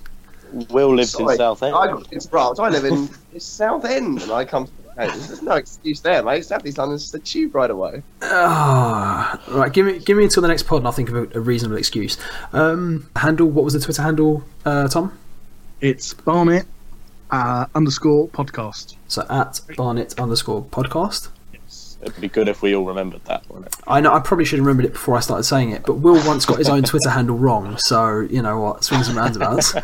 Will lives in South Southend. I got interrupted. I live in South End, and I come. Hey, there's no excuse there, mate. South East London's the tube right away. Ah, right. Give me, give me until the next pod, and I'll think of a, a reasonable excuse. Um, handle. What was the Twitter handle, uh, Tom? It's Barnet uh, underscore podcast. So at Barnet underscore podcast. Yes. It'd be good if we all remembered that, wouldn't it? I know. I probably should have remembered it before I started saying it, but Will once got his own Twitter handle wrong, so you know what? Swings and roundabouts.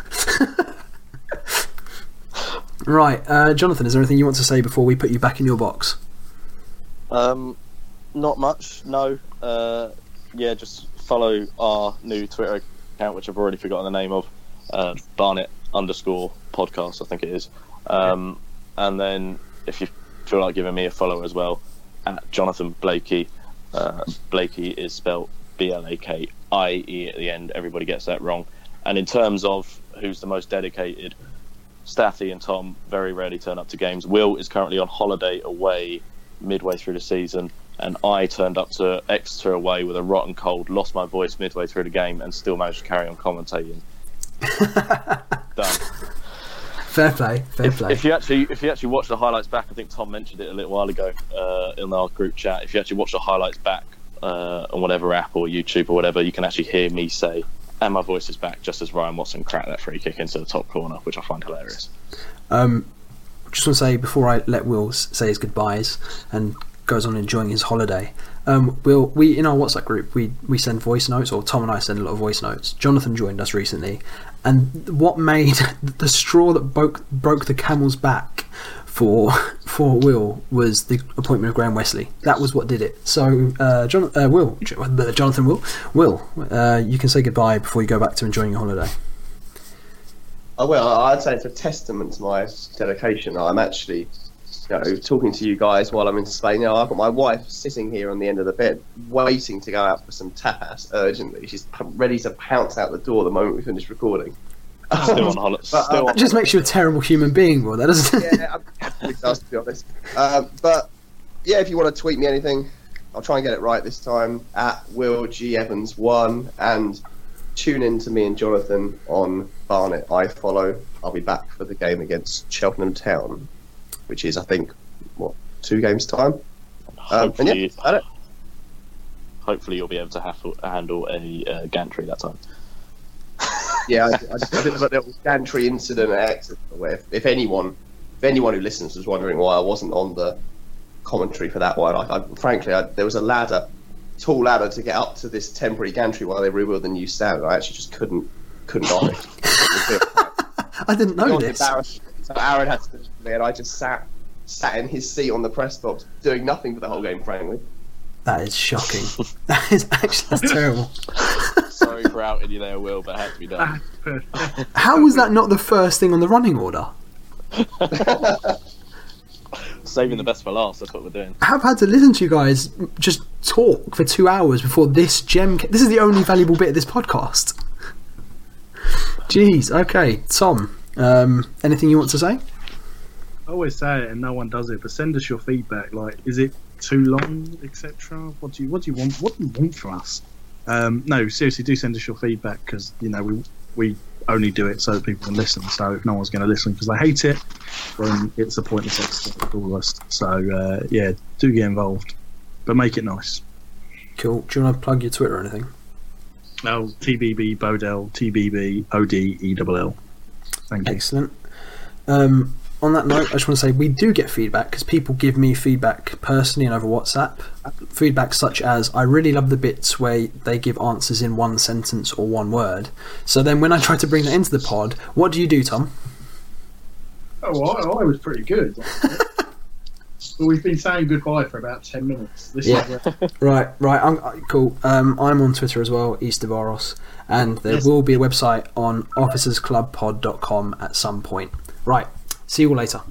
right, uh, Jonathan. Is there anything you want to say before we put you back in your box? Um, not much. No. Uh, yeah, just follow our new Twitter account, which I've already forgotten the name of. Uh, Barnet underscore podcast, I think it is. Um, and then if you feel like giving me a follow as well, at Jonathan Blakie. Uh, Blakie is spelled B L A K I E at the end. Everybody gets that wrong. And in terms of who's the most dedicated, Staffy and Tom very rarely turn up to games. Will is currently on holiday away midway through the season, and I turned up to Exeter away with a rotten cold, lost my voice midway through the game, and still managed to carry on commentating. Done. Fair play. Fair If, play. if you actually if you actually watch the highlights back, I think Tom mentioned it a little while ago uh, in our group chat. If you actually watch the highlights back uh, on whatever app or YouTube or whatever, you can actually hear me say, "And my voice is back," just as Ryan Watson cracked that free kick into the top corner, which I find hilarious. Um, just want to say before I let Will say his goodbyes and goes on enjoying his holiday. Um, Will, we in our WhatsApp group we we send voice notes, or Tom and I send a lot of voice notes. Jonathan joined us recently, and what made the straw that broke broke the camel's back for for Will was the appointment of Graham Westley. That was what did it. So, uh, John, uh, Will, uh, Jonathan, Will, Will, uh, you can say goodbye before you go back to enjoying your holiday. Oh, well, I'd say it's a testament to my dedication. I'm actually, know, talking to you guys while I'm in Spain. You know, I've got my wife sitting here on the end of the bed, waiting to go out for some tapas urgently. She's p- ready to pounce out the door the moment we finish recording. Still on holiday. But, uh, Still on That just makes you a terrible human being, Will. That doesn't. yeah, I'm absolutely sus, to be honest. Um, but yeah, if you want to tweet me anything, I'll try and get it right this time at Will G Evans one and tune in to me and Jonathan on Barnet. I follow. I'll be back for the game against Cheltenham Town, which is I think what two games time. Um, and yeah, Hopefully- it. hopefully you'll be able to handle, handle a uh, gantry that time. Yeah, I, I just I did a little gantry incident at Exeter where if, if anyone, if anyone who listens was wondering why I wasn't on the commentary for that one, I, I, frankly, I, there was a ladder, tall ladder to get up to this temporary gantry while they rebuild the new stand. I actually just couldn't, couldn't on it. It I didn't know beyond this. embarrassing. So Aaron had to do it for me, and I just sat, sat in his seat on the press box, doing nothing for the whole game, frankly. That is shocking. that is actually that's terrible. Sorry for outing you there, Will, but it had to be done. How was that not the first thing on the running order? Saving the best for last. That's what we're doing. I've had to listen to you guys just talk for two hours before this gem. Ca- this is the only valuable bit of this podcast. Jeez. Okay, Tom. Um, anything you want to say? I always say it and no one does it, but send us your feedback. Like, is it too long, etc.? What do you what do you want? What do you want from us? Um, no, seriously, do send us your feedback because you know we we only do it so that people can listen. So if no one's going to listen because they hate it, then it's a pointless exercise for all of us. So uh, yeah, do get involved, but make it nice. Cool. Do you want to plug your Twitter or anything? Oh, TBB Bodell, TBB ODELL. Thank you. Excellent. Um, on that note, I just want to say we do get feedback because people give me feedback personally and over WhatsApp. Feedback such as I really love the bits where they give answers in one sentence or one word. So then when I try to bring that into the pod, what do you do, Tom? Oh, well, I, I was pretty good. but we've been saying goodbye for about ten minutes. This Yeah. Right, right, I'm, uh, cool. Um, I'm on Twitter as well, East of Eastervaros, and there Yes. will be a website on officersclubpod.com at some point. Right, see you all later.